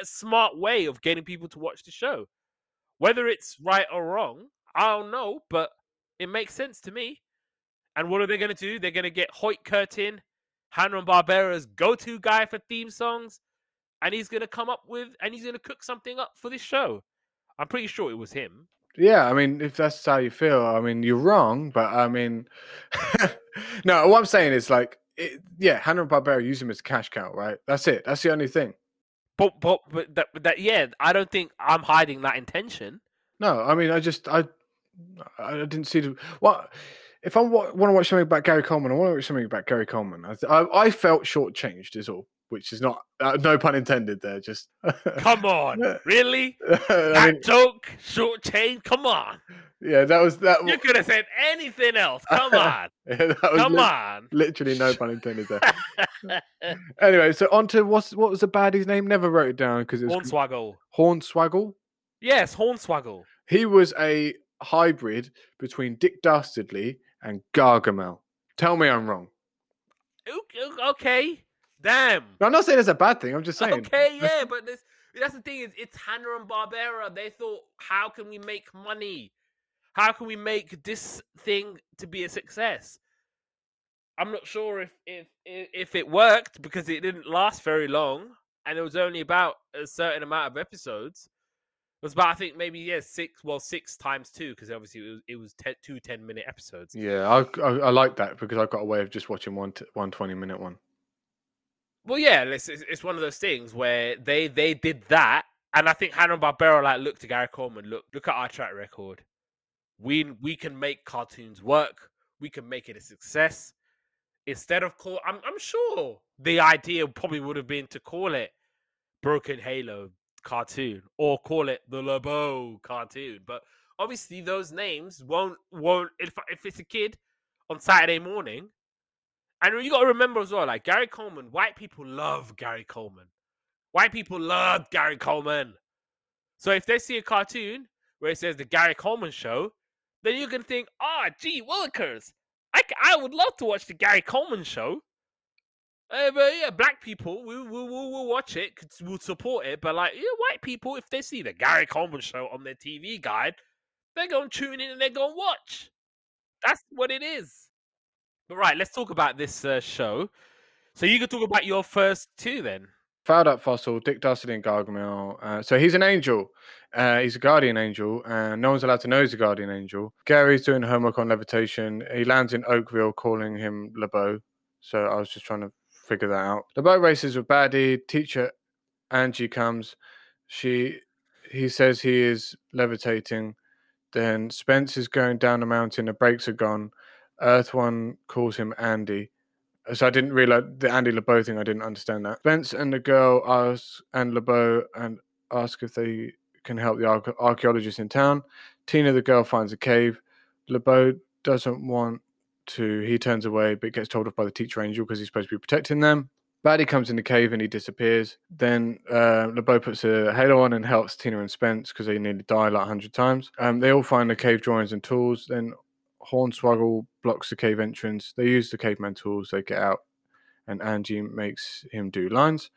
a smart way of getting people to watch the show. Whether it's right or wrong, I don't know, but it makes sense to me. And what are they going to do? They're going to get Hoyt Curtin, Hanna and Barbera's go-to guy for theme songs, and he's going to come up with and he's going to cook something up for this show. I'm pretty sure it was him. Yeah, I mean, if that's how you feel, I mean, you're wrong, but I mean, (laughs) no, what I'm saying is like, it, yeah, Hanna Barbera use him as cash cow, right? That's it. That's the only thing. But but but that, that yeah, I don't think I'm hiding that intention. No, I mean, I just I I didn't see the what. If I want to watch something about Gary Coleman, I want to watch something about Gary Coleman. I, I, I felt shortchanged, is all, which is not uh, no pun intended there. Just (laughs) Come on, really? (laughs) I That joke, short chain. Come on, yeah, that was that. you could have said anything else. Come (laughs) on, yeah, come lit- on. literally no pun intended there. anyway, so on to what's what was the baddie's name? Never wrote it down because it was Hornswaggle. Hornswaggle. Yes, Hornswaggle. He was a hybrid between Dick Dastardly and Gargamel. Tell me I'm wrong. Ok- Okay, damn. I'm not saying it's a bad thing. I'm just saying. Okay, yeah, but this, that's the thing is, it's Hanna and Barbera. They thought, how can we make money? How can we make this thing to be a success? I'm not sure if if if it worked because it didn't last very long, and it was only about a certain amount of episodes. Was about I think maybe yeah six well six times two because obviously it was it was te- 10 minute episodes. Yeah, I, I I like that because I've got a way of just watching one t- one 20 minute one. Well, yeah, it's, it's it's one of those things where they they did that, and I think Hanna Barbera like looked to Gary Coleman. Look, look at our track record. We we can make cartoons work. We can make it a success. Instead of call, I'm I'm sure the idea probably would have been to call it Broken Halo cartoon or call it the LeBeau cartoon. But obviously, those names won't won't if if it's a kid on Saturday morning. And you got to remember as well, like Gary Coleman, white people love Gary Coleman. White people love Gary Coleman. So if they see a cartoon where it says the Gary Coleman show, then you can think, ah, gee, Willikers, I, I would love to watch the Gary Coleman show. Uh, but yeah, black people, we, we, we'll, we'll watch it, we'll support it. But like, yeah, white people, if they see the Gary Coleman show on their TV guide, they're going to tune in and they're going to watch. That's what it is. But right, let's talk about this uh, show. So you can talk about your first two then. Fouled up fossil, Dick Dastardly and Gargamel. Uh, so he's an angel. Uh, he's a guardian angel, and no one's allowed to know he's a guardian angel. Gary's doing homework on levitation. He lands in Oakville, calling him LeBeau. So I was just trying to figure that out. The boat races with Baddie. Teacher Angie comes. She, he says he is levitating. Then Spence is going down the mountain. The brakes are gone. Earth One calls him Andy. Uh, so I didn't realize the Andy LeBeau thing. I didn't understand that. Spence and the girl ask and LeBeau and ask if they can help the arch- archaeologists in town. Tina, the girl, finds a cave. LeBeau doesn't want to. He turns away, but gets told off by the teacher angel because he's supposed to be protecting them. Baddie comes in the cave and he disappears. Then uh, LeBeau puts a halo on and helps Tina and Spence because they nearly die like 100 times. Um, they all find the cave drawings and tools. Then Hornswoggle blocks the cave entrance. They use the caveman tools. They get out, and Angie makes him do lines.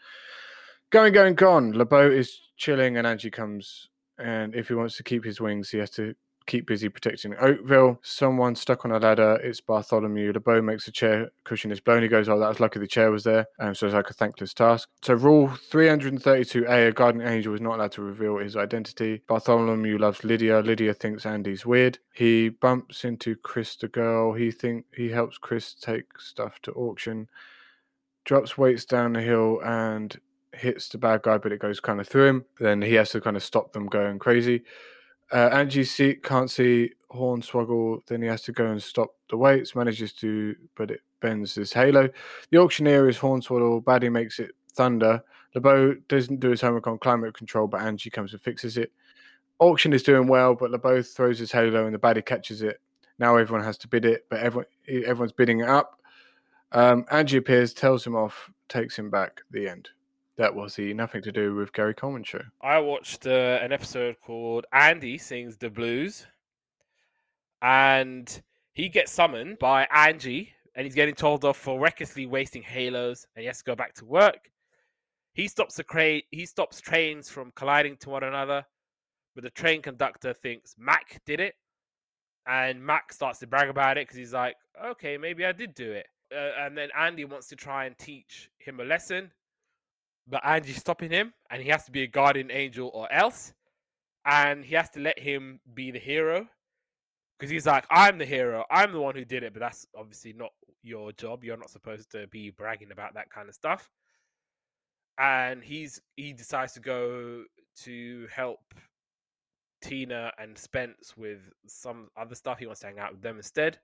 Going, going, gone. LeBeau is chilling, and Angie comes. And if he wants to keep his wings, he has to keep busy protecting Oakville. Someone stuck on a ladder. It's Bartholomew. LeBeau makes a chair cushion is blown. He goes, "Oh, that was lucky the chair was there." Um, so it's like a thankless task. So rule 332A: A guardian angel is not allowed to reveal his identity. Bartholomew loves Lydia. Lydia thinks Andy's weird. He bumps into Chris, the girl. He think he helps Chris take stuff to auction. Drops weights down the hill and hits the bad guy, but it goes kind of through him. Then he has to kind of stop them going crazy. Uh, Angie see, can't see Hornswoggle. Then he has to go and stop the weights. Manages to, but it bends his halo. The auctioneer is Hornswoggle. Baddie makes it thunder. LeBeau doesn't do his homework on climate control, but Angie comes and fixes it. Auction is doing well, but LeBeau throws his halo and the baddie catches it. Now everyone has to bid it, but everyone everyone's bidding it up. Um, Angie appears, tells him off, takes him back. The end. That was the nothing to do with Gary Coleman show. I watched uh, an episode called Andy Sings the Blues. And He gets summoned by Angie, and he's getting told off for recklessly wasting halos, and he has to go back to work. He stops the crate. He stops trains from colliding to one another, but the train conductor thinks Mac did it, and Mac starts to brag about it because he's like, "Okay, maybe I did do it." Uh, and then Andy wants to try and teach him a lesson, but Angie's stopping him, and he has to be a guardian angel or else, and he has to let him be the hero because he's like, "I'm the hero. I'm the one who did it," but that's obviously not your job. You're not supposed to be bragging about that kind of stuff. And he's he decides to go to help Tina and Spence with some other stuff. He wants to hang out with them instead.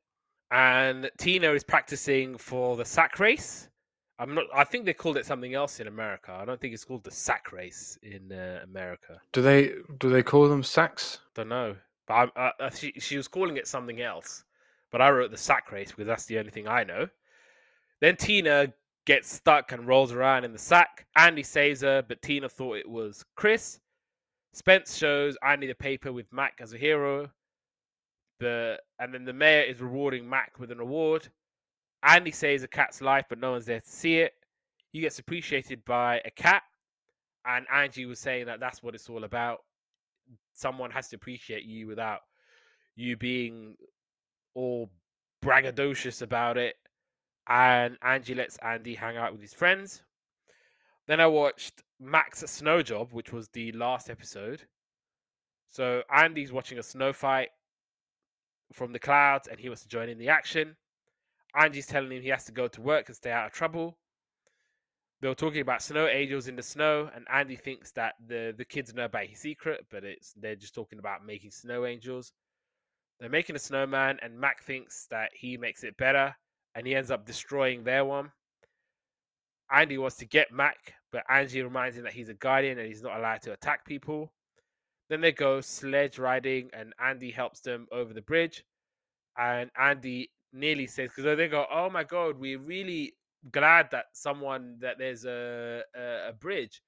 And Tina is practicing for the sack race. I'm not. I think they called it something else in America. I don't think it's called the sack race in uh, America. Do they do they call them sacks? Don't know, but I, uh, uh, she she was calling it something else. But I wrote the sack race because that's the only thing I know. Then Tina gets stuck and rolls around in the sack. Andy saves her, but Tina thought it was Chris. Spence shows Andy the paper with Mac as a hero. The and then the mayor is rewarding Mac with an award. Andy saves a cat's life, but no one's there to see it. He gets appreciated by a cat, and Angie was saying that that's what it's all about. Someone has to appreciate you without you being all braggadocious about it. And Angie lets Andy hang out with his friends. Then I watched Mac's Snow Job, which was the last episode. So Andy's watching a snow fight from the clouds and he wants to join in the action. Angie's telling him he has to go to work and stay out of trouble. They were talking about snow angels in the snow, and Andy thinks that the, the kids know about his secret, but it's they're just talking about making snow angels. They're making a snowman, and Mac thinks that he makes it better, and he ends up destroying their one. Andy wants to get Mac, but Angie reminds him that he's a guardian and he's not allowed to attack people. Then they go sledge riding, and Andy helps them over the bridge. And Andy nearly says, because they go, "Oh my god, we're really glad that someone that there's a, a a bridge,"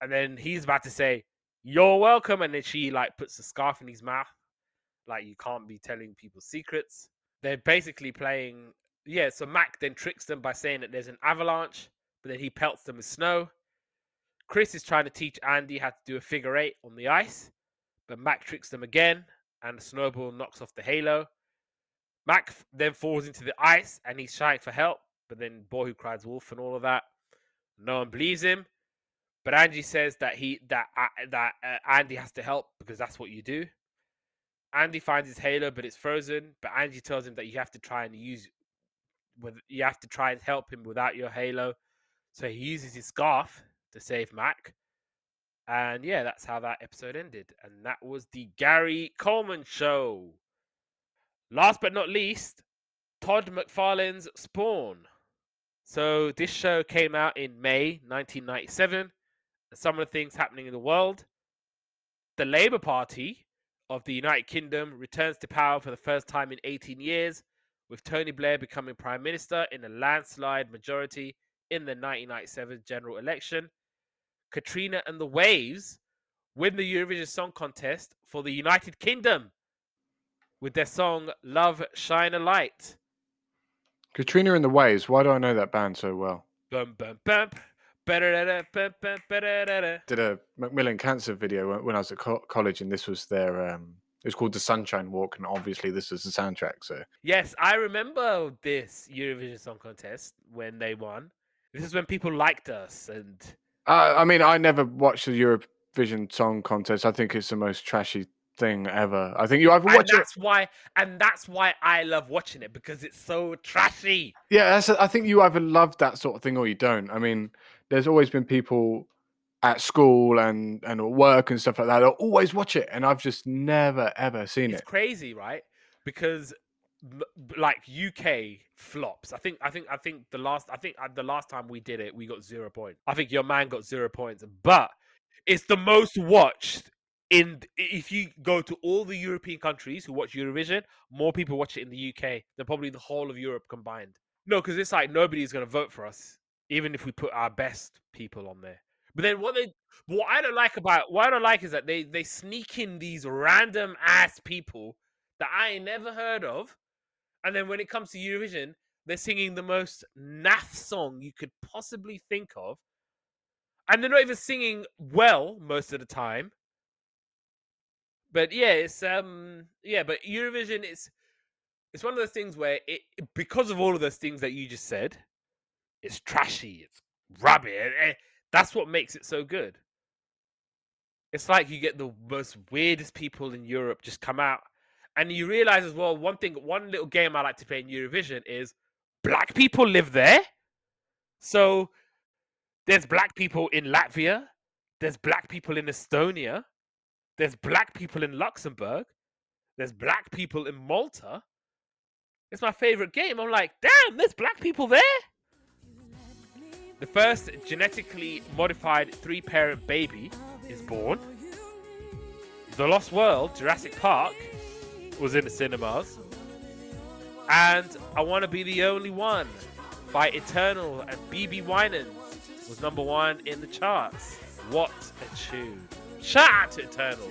and then he's about to say, "You're welcome," and then she like puts a scarf in his mouth, like you can't be telling people secrets. They're basically playing. Yeah, so Mac then tricks them by saying that there's an avalanche, but then he pelts them with snow. Chris is trying to teach Andy how to do a figure eight on the ice, but Mac tricks them again, and the snowball knocks off the halo. Mac then falls into the ice and he's shouting for help, but then boy who cries wolf and all of that. No one believes him. But Angie says that he that uh, that uh, Andy has to help because that's what you do. Andy finds his halo, but it's frozen. But Angie tells him that you have to try and use you have to try and help him without your halo. So he uses his scarf to save Mac. And yeah, that's how that episode ended. And that was the Gary Coleman show. Last but not least, Todd McFarlane's Spawn. So this show came out in May 1997. Some of the things happening in the world. The Labour Party of the United Kingdom returns to power for the first time in 18 years, with Tony Blair becoming Prime Minister in a landslide majority in the 1997 general election. Katrina and the Waves win the Eurovision Song Contest for the United Kingdom with their song Love Shine a Light. Katrina and the Waves. Why do I know that band so well? Bum, bum, bum. Did a Macmillan Cancer video when- when I was at co- college, and this was their. Um, it was called the Sunshine Walk, and obviously this was the soundtrack. So Yes, I remember this Eurovision Song Contest when they won. This is when people liked us, and Uh, I mean, I never watched the Eurovision Song Contest. I think it's the most trashy thing ever. I think you either and watch it. that's why, and that's why I love watching it because it's so trashy. Yeah, that's, I think you either love that sort of thing or you don't. I mean, there's always been people at school and and at work and stuff like that. They'll always watch it, and I've just never ever seen It's it. It's crazy, right? Because like UK flops. I think I think I think the last I think uh, the last time we did it, we got zero points. I think your man got zero points, but it's the most watched in if you go to all the European countries who watch Eurovision, more people watch it in the UK than probably the whole of Europe combined. No, because it's like nobody's gonna vote for us, even if we put our best people on there. But then what they what I don't like about what I don't like is that they they sneak in these random ass people that I never heard of, And then when it comes to Eurovision, they're singing the most naff song you could possibly think of. And they're not even singing well most of the time. But yeah, it's um yeah, but Eurovision is it's one of those things where it because of all of those things that you just said, it's trashy, it's rubbish. Eh, that's what makes it so good. It's like you get the most weirdest people in Europe just come out, and you realize as well one thing. One little game I like to play in Eurovision is black people live there. So there's black people in Latvia, there's black people in Estonia, there's black people in Luxembourg, there's black people in Malta. It's my favorite game. I'm like, damn, there's black people there. The first genetically modified three parent baby is born. The Lost World, Jurassic Park, was in the cinemas. And I Want to Be the Only One by Eternal and BeBe Winans was number one in the charts. What a tune. To Eternal.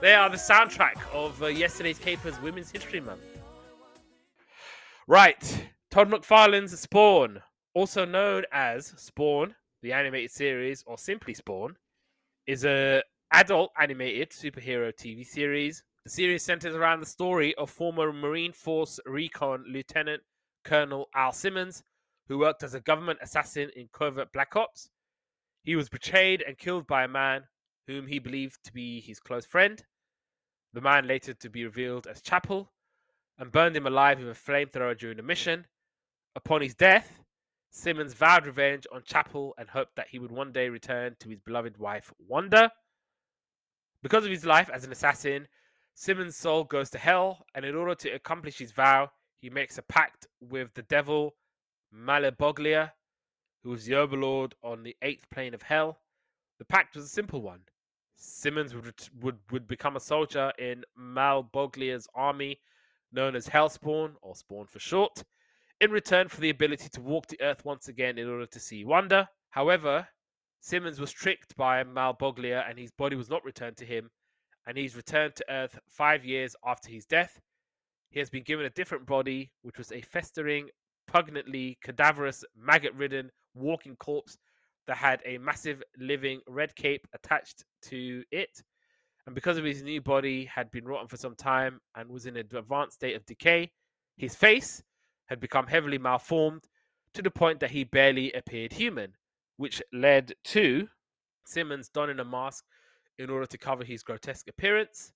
They are the soundtrack of uh, yesterday's Capers Women's History Month. Right. Todd McFarlane's Spawn, also known as Spawn, the animated series, or simply Spawn, is a adult animated superhero TV series. The series centers around the story of former Marine Force Recon Lieutenant Colonel Al Simmons, who worked as a government assassin in covert black ops. He was betrayed and killed by a man whom he believed to be his close friend. The man later to be revealed as Chapel, and burned him alive with a flamethrower during the mission. Upon his death, Simmons vowed revenge on Chapel and hoped that he would one day return to his beloved wife, Wanda. Because of his life as an assassin, Simmons' soul goes to hell, and in order to accomplish his vow, he makes a pact with the devil Malebolgia, who was the overlord on the eighth plane of hell. The pact was a simple one. Simmons would would, would become a soldier in Malebolgia's army known as Hellspawn, or Spawn for short, in return for the ability to walk the earth once again in order to see Wanda. However, Simmons was tricked by Malebolgia and his body was not returned to him, and he's returned to Earth five years after his death. He has been given a different body, which was a festering, pugnantly cadaverous, maggot ridden, walking corpse that had a massive living red cape attached to it and because of his new body had been rotten for some time and was in an advanced state of decay, his face had become heavily malformed to the point that he barely appeared human, which led to Simmons donning a mask in order to cover his grotesque appearance.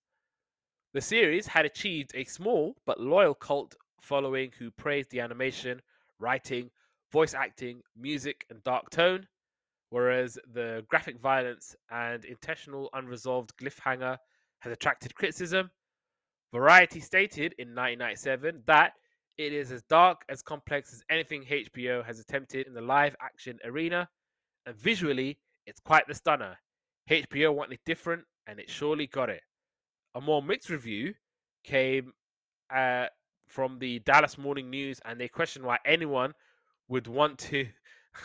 The series had achieved a small but loyal cult following who praised the animation, writing, voice acting, music, and dark tone, whereas the graphic violence and intentional unresolved cliffhanger has attracted criticism. Variety stated in 1997 that it is as dark as complex as anything HBO has attempted in the live action arena, and visually, it's quite the stunner. HBO wanted different, and it surely got it. A more mixed review came uh, from the Dallas Morning News, and they questioned why anyone would want to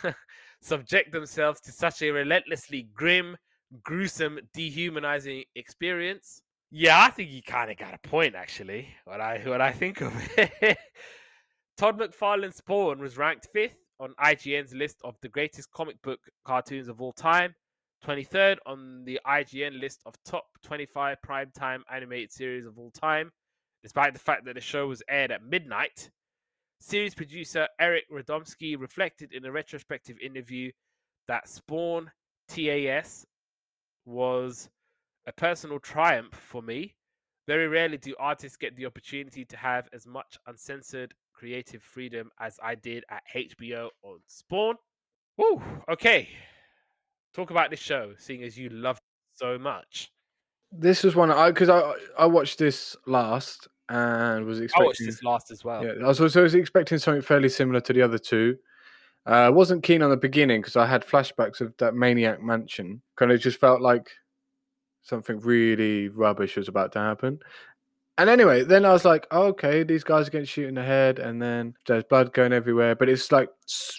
(laughs) subject themselves to such a relentlessly grim, gruesome, dehumanizing experience. Yeah, I think you kind of got a point, actually. What I what I think of it. (laughs) Todd McFarlane's Spawn was ranked fifth on IGN's list of the greatest comic book cartoons of all time, 23rd on the IGN list of top 25 primetime animated series of all time, despite the fact that the show was aired at midnight Series producer Eric Radomski reflected in a retrospective interview that Spawn TAS was a personal triumph for me. Very rarely do artists get the opportunity to have as much uncensored creative freedom as I did at HBO on Spawn. Woo, okay. Talk about this show, seeing as you loved it so much. This was one I because I I watched this last and was expecting. I this last as well. Yeah, I was, I was expecting something fairly similar to the other two. Uh, I uh, wasn't keen on the beginning because I had flashbacks of that Maniac Mansion. Kind of just felt like something really rubbish was about to happen. And anyway, then I was like, oh, okay, these guys are getting shot in the head, and then there's blood going everywhere. But it's like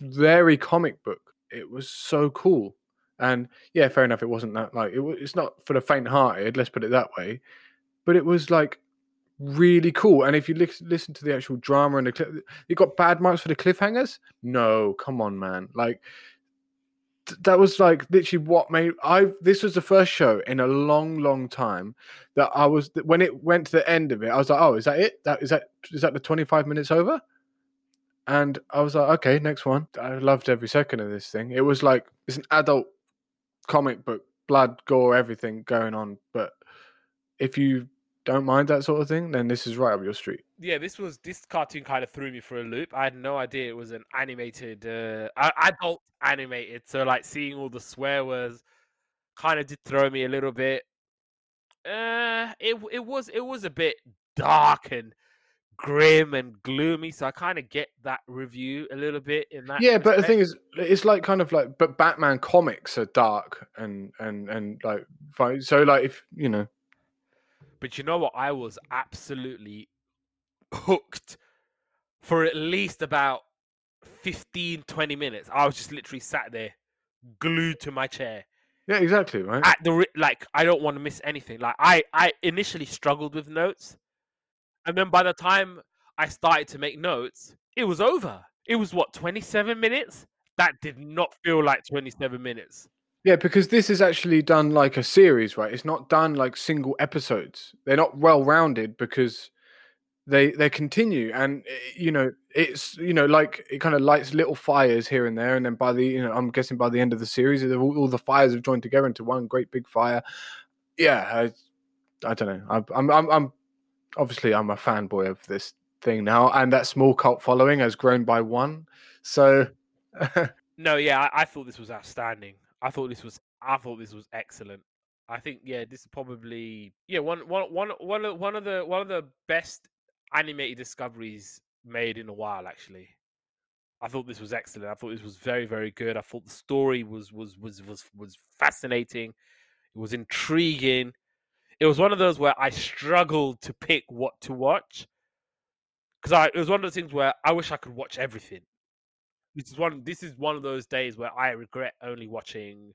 very comic book. It was so cool. And yeah, fair enough. It wasn't that like it, it's not for the faint-hearted. Let's put it that way. But it was like really cool. And if you lis- listen to the actual drama and the clip, you got bad marks for the cliffhangers. No, come on, man. Like th- that was like literally what made I. This was the first show in a long, long time that I was when it went to the end of it. I was like, oh, is that it? That is that is that the twenty five minutes over? And I was like, okay, next one. I loved every second of this thing. It was like it's an adult comic book, blood, gore, everything going on. But if you don't mind that sort of thing, then this is right up your street. Yeah, this was this cartoon kind of threw me for a loop. I had no idea it was an animated, uh, adult animated. So like seeing all the swear words kind of did throw me a little bit. Uh, it it was it was a bit dark and grim and gloomy. So I kind of get that review a little bit in that. Yeah, but the thing is, it's like kind of like, but Batman comics are dark and and and like, so like if you know, But you know what? I was absolutely hooked for at least about 15, 20 minutes. I was just literally sat there, glued to my chair. yeah, exactly, right. At the like, I don't want to miss anything. Like, I I initially struggled with notes, and then by the time I started to make notes, it was over. It was what 27 minutes. That did not feel like 27 minutes. Yeah, because this is actually done like a series, right? It's not done like single episodes. They're not well rounded because they they continue, and eh, you know it's you know like it kind of lights little fires here and there, and then by the you know I'm guessing by the end of the series, all, all the fires have joined together into one great big fire. Yeah, I, I don't know. I'm I'm I'm obviously I'm a fanboy of this thing now, and that small cult following has grown by one. So (laughs) No, yeah, I, I thought this was outstanding. I thought this was I thought this was excellent. I think yeah, this is probably yeah one one one one of one of the one of the best animated discoveries made in a while. Actually, I thought this was excellent. I thought this was very very good. I thought the story was was was was was fascinating. It was intriguing. It was one of those where I struggled to pick what to watch because I it was one of those things where I wish I could watch everything. This is one. This is one of those days where I regret only watching.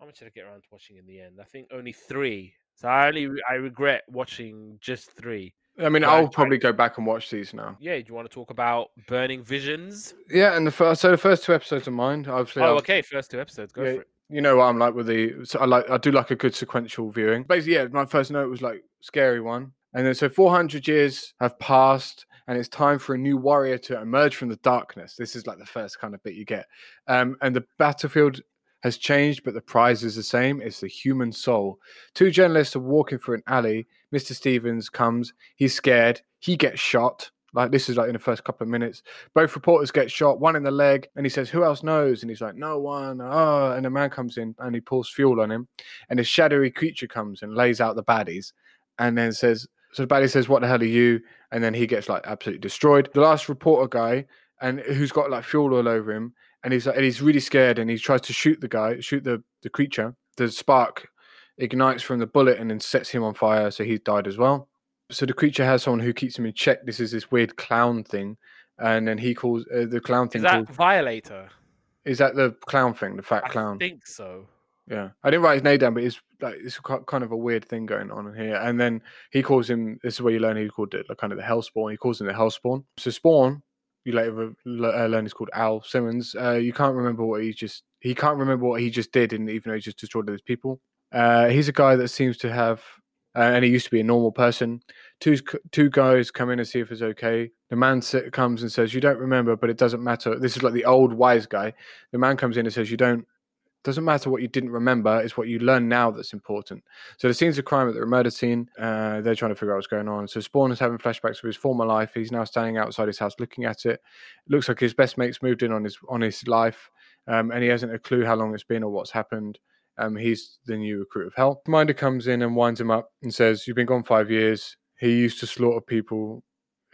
How much did I get around to watching in the end? I think only three. So I only I regret watching just three. I mean, Right, I'll probably go back and watch these now. Yeah, do you want to talk about Burning Visions? Yeah, and the first so the first two episodes of mine, obviously. Oh, I've- okay. First two episodes. Go Yeah, for it. You know what I'm like with the. So I like. I do like a good sequential viewing. Basically, yeah. My first note was like scary one, and then so 400 years have passed, and it's time for a new warrior to emerge from the darkness. This is like the first kind of bit you get, um, and the battlefield has changed, but the prize is the same. It's the human soul. Two journalists are walking through an alley. Mr. Stevens comes. He's scared. He gets shot. Like this is like in the first couple of minutes. Both reporters get shot, one in the leg, and he says, Who else knows? And he's like, No one. Oh, and a man comes in and he pours fuel on him, and a shadowy creature comes and lays out the baddies, and then says, So the baddie says, What the hell are you? And then he gets like absolutely destroyed. The last reporter guy, and who's got like fuel all over him, and he's like, and he's really scared, and he tries to shoot the guy, shoot the, the creature. The spark ignites from the bullet and then sets him on fire, so he's died as well so the creature has someone who keeps him in check. This is this weird clown thing, and then he calls uh, the clown thing. Is that called, Violator? is that the clown thing, the fat I clown? I think so. Yeah, I didn't write his name down, but it's like it's kind of a weird thing going on here. And then he calls him. This is where you learn he called it like kind of the Hellspawn. He calls him the Hellspawn. So Spawn, you later uh, learn is called Al Simmons. Uh, you can't remember what he just he can't remember what he just did, and even though he just destroyed those people, uh, he's a guy that seems to have. Uh, and he used to be a normal person. Two two guys come in and see if it's okay. The man comes and says, "You don't remember, but it doesn't matter." This is like the old wise guy. The man comes in and says, "You don't doesn't matter what you didn't remember it's what you learn now that's important. So the scenes of crime at the murder scene uh, they're trying to figure out what's going on. So spawn is having flashbacks of his former life. He's now standing outside his house looking at it. It looks like his best mate's moved in on his on his life um, and he hasn't a clue how long it's been or what's happened. Um, he's the new recruit of hell minder comes in and winds him up and says you've been gone five years. He used to slaughter people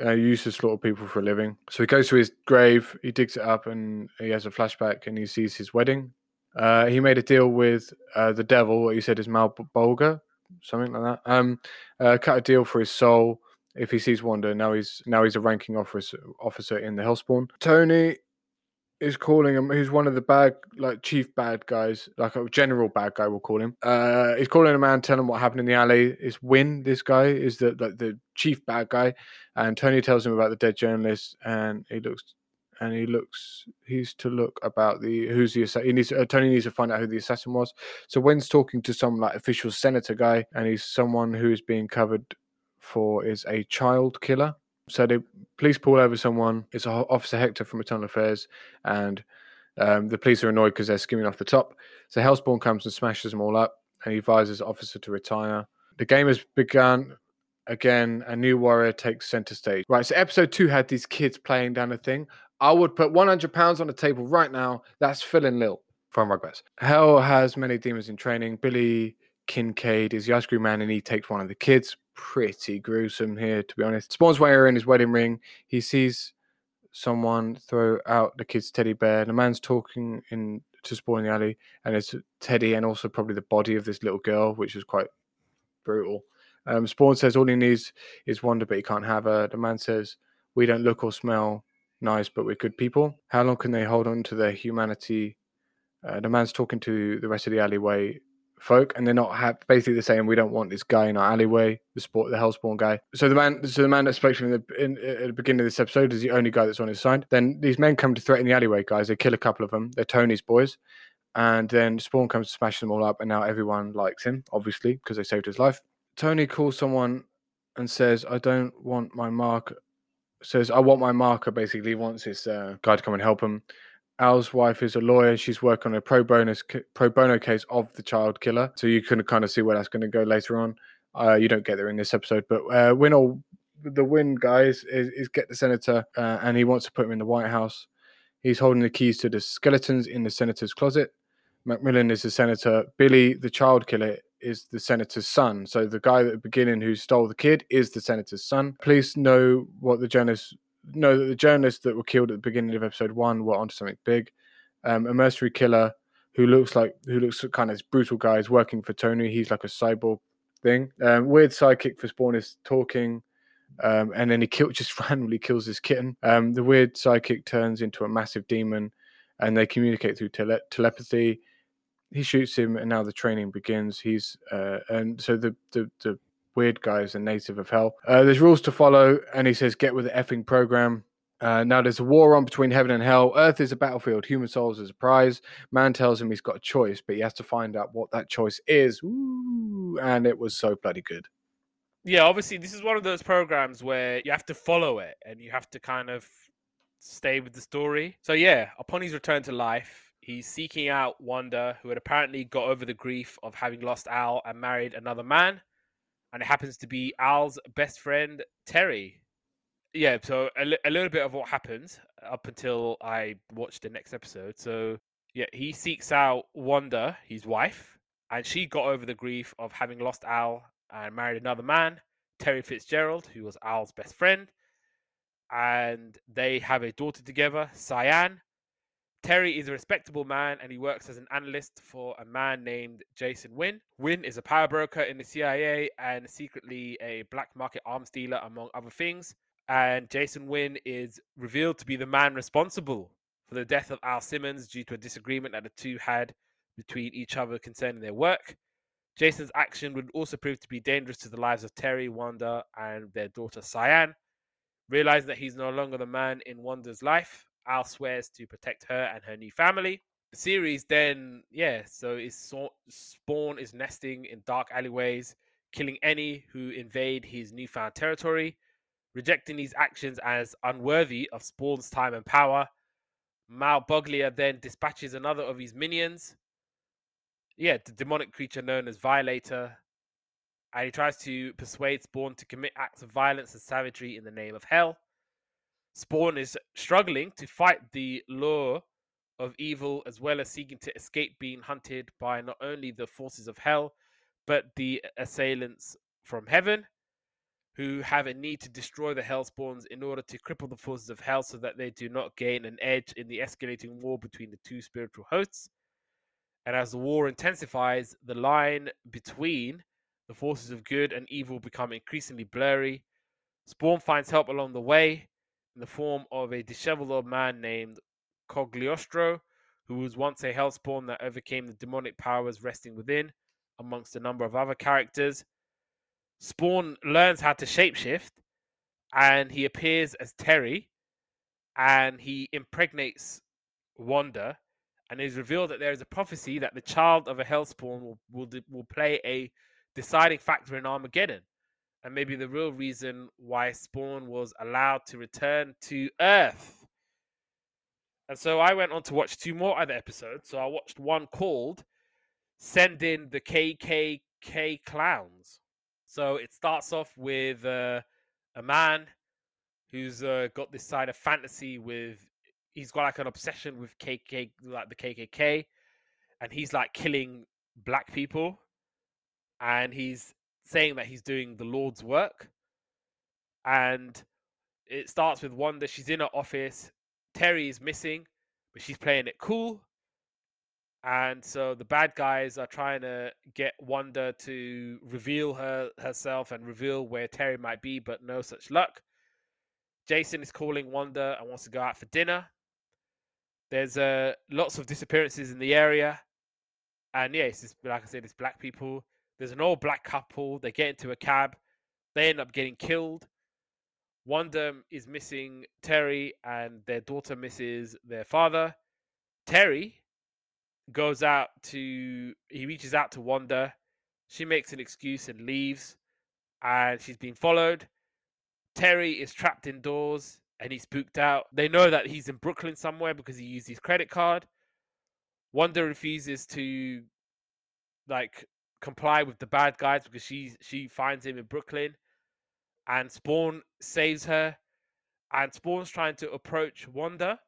uh, he used to slaughter people for a living. So he goes to his grave he digs it up and he has a flashback and he sees his wedding uh, he made a deal with uh, the devil. What you said is Mal Bolga, something like that. Um, uh, cut a deal for his soul if he sees Wanda. Now he's now he's a ranking officer officer in the Hellspawn. Tony, is calling him. Who's one of the bad, like chief bad guys, like a general bad guy. We'll call him. Uh, he's calling a man, telling him what happened in the alley. Is Wynn this guy is the like the chief bad guy, and Tony tells him about the dead journalist, and he looks. And he looks. He's to look about the who's the assassin. He needs. Uh, Tony needs to find out who the assassin was. So Wynn's talking to some like official senator guy, and he's someone who is being covered for is a child killer. So the police pull over someone. It's Officer Hector from Internal Affairs, and um, the police are annoyed because they're skimming off the top. So Hellspawn comes and smashes them all up, and he advises officer to retire. The game has begun again. A new warrior takes center stage. Right. So episode two had these kids playing down a thing. I would put 100 pounds on the table right now. That's Phil and Lil from Rugrats. Hell has many demons in training. Billy Kincaid is the ice cream man, and he takes one of the kids pretty gruesome here, to be honest. Spawn's wearing his wedding ring. He sees someone throw out the kid's teddy bear. The man's talking in to Spawn in the alley, and it's Teddy and also probably the body of this little girl, which is quite brutal. Um, Spawn says all he needs is Wanda, but he can't have her. The man says, We don't look or smell nice, but we're good people. How long can they hold on to their humanity? Uh, the man's talking to the rest of the alleyway folk, and they're not ha- basically they're saying we don't want this guy in our alleyway, the sport, the Hellspawn guy. So the man, so the man that's spoken in the in, at the beginning of this episode is the only guy that's on his side. Then these men come to threaten the alleyway guys. They kill a couple of them. They're Tony's boys, and then Spawn comes to smash them all up, and now everyone likes him, obviously because they saved his life. Tony calls someone and says, "I don't want my mark." Says, "I want my marker." Basically, wants his uh, guy to come and help him. Al's wife is a lawyer. She's working on a pro bono pro bono case of the child killer. So you can kind of see where that's going to go later on. Uh, you don't get there in this episode, but uh, Wynn or the Wynn, guys, is, is get the senator, uh, and he wants to put him in the White House. He's holding the keys to the skeletons in the senator's closet. Macmillan is the senator. Billy, the child killer, is the senator's son. So the guy at the beginning who stole the kid is the senator's son. Police know what the journalist know that the journalists that were killed at the beginning of episode one were onto something big. Um, a mercenary killer who looks like who looks kind of this brutal guy is working for Tony. He's like a cyborg thing. Um, weird sidekick for Spawn is talking, um, and then he kill, (laughs) just randomly kills this kitten. Um, the weird psychic turns into a massive demon, and they communicate through tele- telepathy. He shoots him, and now the training begins. He's uh, and so the the the weird guy is a native of hell. Uh, there's rules to follow, and he says, get with the effing program. Uh, now there's a war on between heaven and hell. Earth is a battlefield. Human souls is a prize. Man tells him he's got a choice, but he has to find out what that choice is. Ooh, and it was so bloody good. Yeah, obviously this is one of those programs where you have to follow it and you have to kind of stay with the story. So yeah, upon his return to life, he's seeking out Wanda, who had apparently got over the grief of having lost Al and married another man and it happens to be Al's best friend Terry. Yeah, so a, a little bit of what happens up until I watched the next episode. So yeah, he seeks out Wanda, his wife, and she got over the grief of having lost Al and married another man, Terry Fitzgerald, who was Al's best friend, and they have a daughter together, Cyan. Terry is a respectable man and he works as an analyst for a man named Jason Wynn. Wynn is a power broker in the CIA and secretly a black market arms dealer, among other things. And Jason Wynn is revealed to be the man responsible for the death of Al Simmons due to a disagreement that the two had between each other concerning their work. Jason's action would also prove to be dangerous to the lives of Terry, Wanda, and their daughter Cyan. Realizing that he's no longer the man in Wanda's life, Al swears to protect her and her new family. The series then, yeah, so is Spawn is nesting in dark alleyways, killing any who invade his newfound territory, rejecting these actions as unworthy of Spawn's time and power. Malebolgia then dispatches another of his minions, yeah, the demonic creature known as Violator, and he tries to persuade Spawn to commit acts of violence and savagery in the name of hell. Spawn is struggling to fight the lure of evil as well as seeking to escape being hunted by not only the forces of hell, but the assailants from heaven, who have a need to destroy the Hellspawns in order to cripple the forces of hell so that they do not gain an edge in the escalating war between the two spiritual hosts. And as the war intensifies, the line between the forces of good and evil become increasingly blurry. Spawn finds help along the way, in the form of a disheveled old man named Cogliostro, who was once a Hellspawn that overcame the demonic powers resting within, amongst a number of other characters. Spawn learns how to shapeshift, and he appears as Terry, and he impregnates Wanda, and it is revealed that there is a prophecy that the child of a Hellspawn will will, will play a deciding factor in Armageddon, and maybe the real reason why Spawn was allowed to return to Earth. And so I went on to watch two more other episodes. So I watched one called "Send in the KKK Clowns." So it starts off with uh, a man who's uh, got this side of fantasy with he's got like an obsession with KK like the KKK and he's like killing black people and he's saying that he's doing the Lord's work and it starts with Wanda she's in her office Terry is missing but she's playing it cool and so the bad guys are trying to get Wanda to reveal her herself and reveal where Terry might be, but no such luck. Jason is calling Wanda and wants to go out for dinner. There's uh, lots of disappearances in the area, and yeah, it's just, like I said, it's black people. There's an old black couple. They get into a cab. They end up getting killed. Wanda is missing Terry, and their daughter misses their father. Terry goes out to he reaches out to Wanda. She makes an excuse and leaves, and she's been followed. Terry is trapped indoors and he's spooked out. They know that he's in Brooklyn somewhere because he used his credit card. Wanda refuses to like comply with the bad guys because she she finds him in Brooklyn, and Spawn saves her, and Spawn's trying to approach Wanda,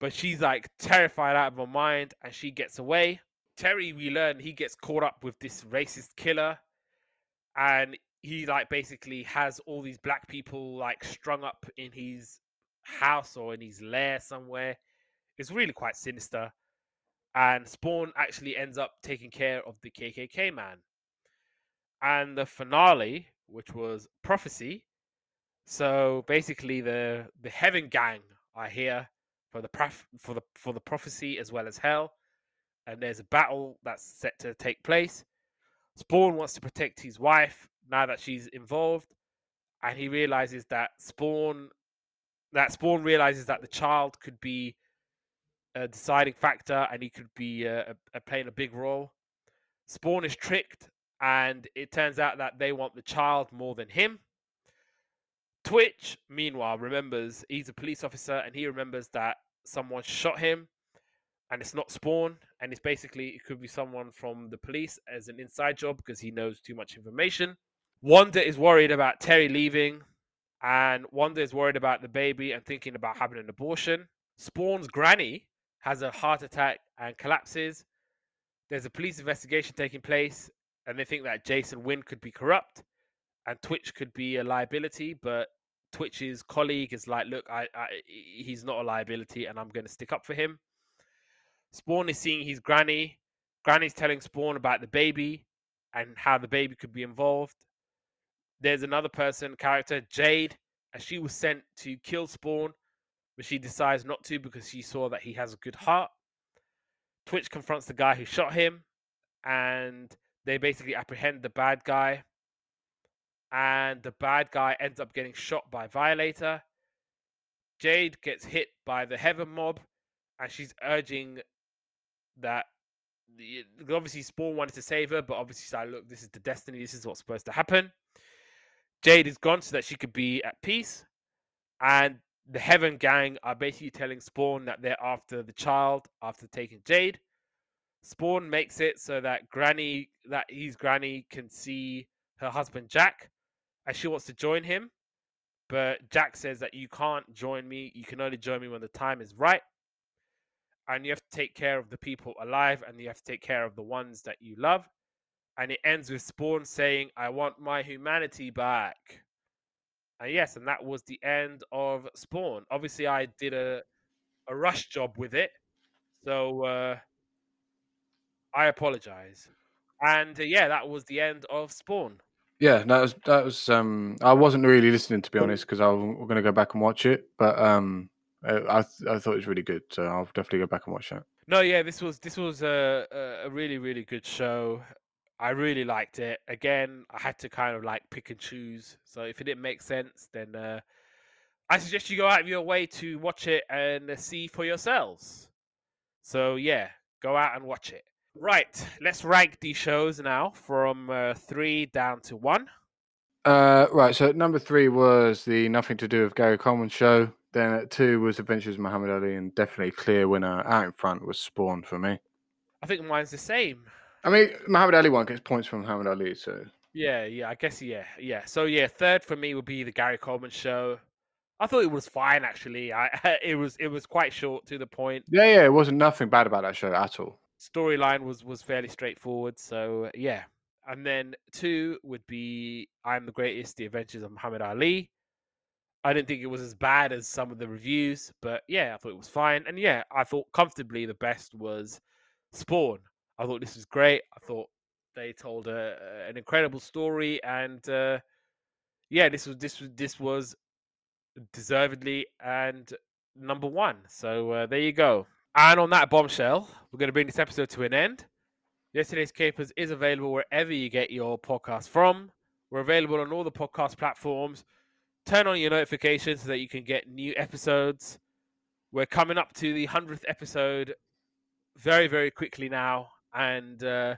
but she's like terrified out of her mind and she gets away. Terry, we learn he gets caught up with this racist killer and he like basically has all these black people like strung up in his house or in his lair somewhere. It's really quite sinister. And Spawn actually ends up taking care of the KKK man. And the finale, which was Prophecy. So basically the the Heaven Gang are here for the prof- for the for the prophecy as well as hell. And there's a battle that's set to take place. Spawn wants to protect his wife now that she's involved, and he realizes that Spawn that Spawn realizes that the child could be a deciding factor and he could be uh, playing a big role. Spawn is tricked, and it turns out that they want the child more than him. Twitch, meanwhile, remembers he's a police officer and he remembers that someone shot him and it's not Spawn. And it's basically, it could be someone from the police as an inside job because he knows too much information. Wanda is worried about Terry leaving, and Wanda is worried about the baby and thinking about having an abortion. Spawn's granny has a heart attack and collapses. There's a police investigation taking place, and they think that Jason Wynn could be corrupt and Twitch could be a liability, but Twitch's colleague is like, look, I, I he's not a liability, and I'm going to stick up for him. Spawn is seeing his granny. Granny's telling Spawn about the baby and how the baby could be involved. There's another person, character Jade, and she was sent to kill Spawn, but she decides not to because she saw that he has a good heart. Twitch confronts the guy who shot him, and they basically apprehend the bad guy and the bad guy ends up getting shot by Violator. Jade gets hit by the Heaven Mob, and she's urging that obviously Spawn wanted to save her, but obviously she's like, look, this is the destiny, this is what's supposed to happen. Jade is gone so that she could be at peace, and the Heaven Gang are basically telling Spawn that they're after the child after taking Jade. Spawn makes it so that Granny, that his Granny can see her husband Jack, and she wants to join him. But Jack says that you can't join me. You can only join me when the time is right. And you have to take care of the people alive and you have to take care of the ones that you love. And it ends with Spawn saying, I want my humanity back. And yes, and that was the end of Spawn. Obviously, I did a, a rush job with it. So uh, I apologize. And uh, yeah, that was the end of Spawn. Yeah, that was that was. Um, I wasn't really listening to be honest because I'm going to go back and watch it. But um, Uh, I I thought it was really good, so I'll definitely go back and watch that. No, yeah, this was this was a- a really really good show. I really liked it. Again, I had to kind of like pick and choose. So if it didn't make sense, then uh, I suggest you go out of your way to watch it and see for yourselves. So yeah, go out and watch it. Right, let's rank these shows now from uh, three down to one. Uh, right, so number three was the Nothing to Do with Gary Coleman show. Then at two was Adventures of Muhammad Ali, and definitely clear winner out in front was Spawn for me. I think mine's the same. I mean, Muhammad Ali one gets points from Muhammad Ali, so Yeah, yeah, I guess yeah, yeah. So yeah, third for me would be the Gary Coleman show. I thought it was fine actually. I (laughs) it was it was quite short to the point. yeah, yeah, it wasn't nothing bad about that show at all. Storyline was was fairly straightforward. So yeah. And then two would be I'm the Greatest: The Adventures of Muhammad Ali. I didn't think it was as bad as some of the reviews, but yeah, I thought it was fine. And yeah, I thought comfortably the best was Spawn. I thought this was great. I thought they told a, an incredible story, and uh, yeah, this was this was this was deservedly and number one. So uh, there you go. And on that bombshell, we're going to bring this episode to an end. Yesterday's Capers is available wherever you get your podcast from. We're available on all the podcast platforms. Turn on your notifications so that you can get new episodes. We're coming up to the 100th episode very, very quickly now. And uh,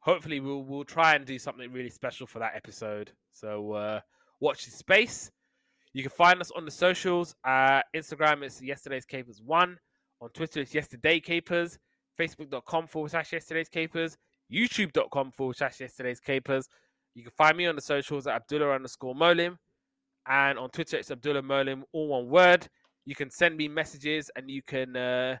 hopefully, we'll, we'll try and do something really special for that episode. So uh, watch this space. You can find us on the socials. Uh, Instagram is yesterday's capers one. On Twitter, it's yesterday capers. Facebook.com forward slash yesterday's capers. YouTube.com forward slash yesterday's capers. You can find me on the socials at Abdullah underscore Molim. And on Twitter, it's Abdullah Molim, all one word. You can send me messages and you can uh,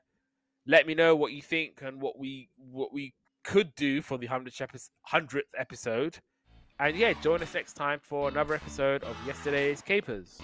let me know what you think and what we what we could do for the 100th episode. And yeah, join us next time for another episode of Yesterday's Capers.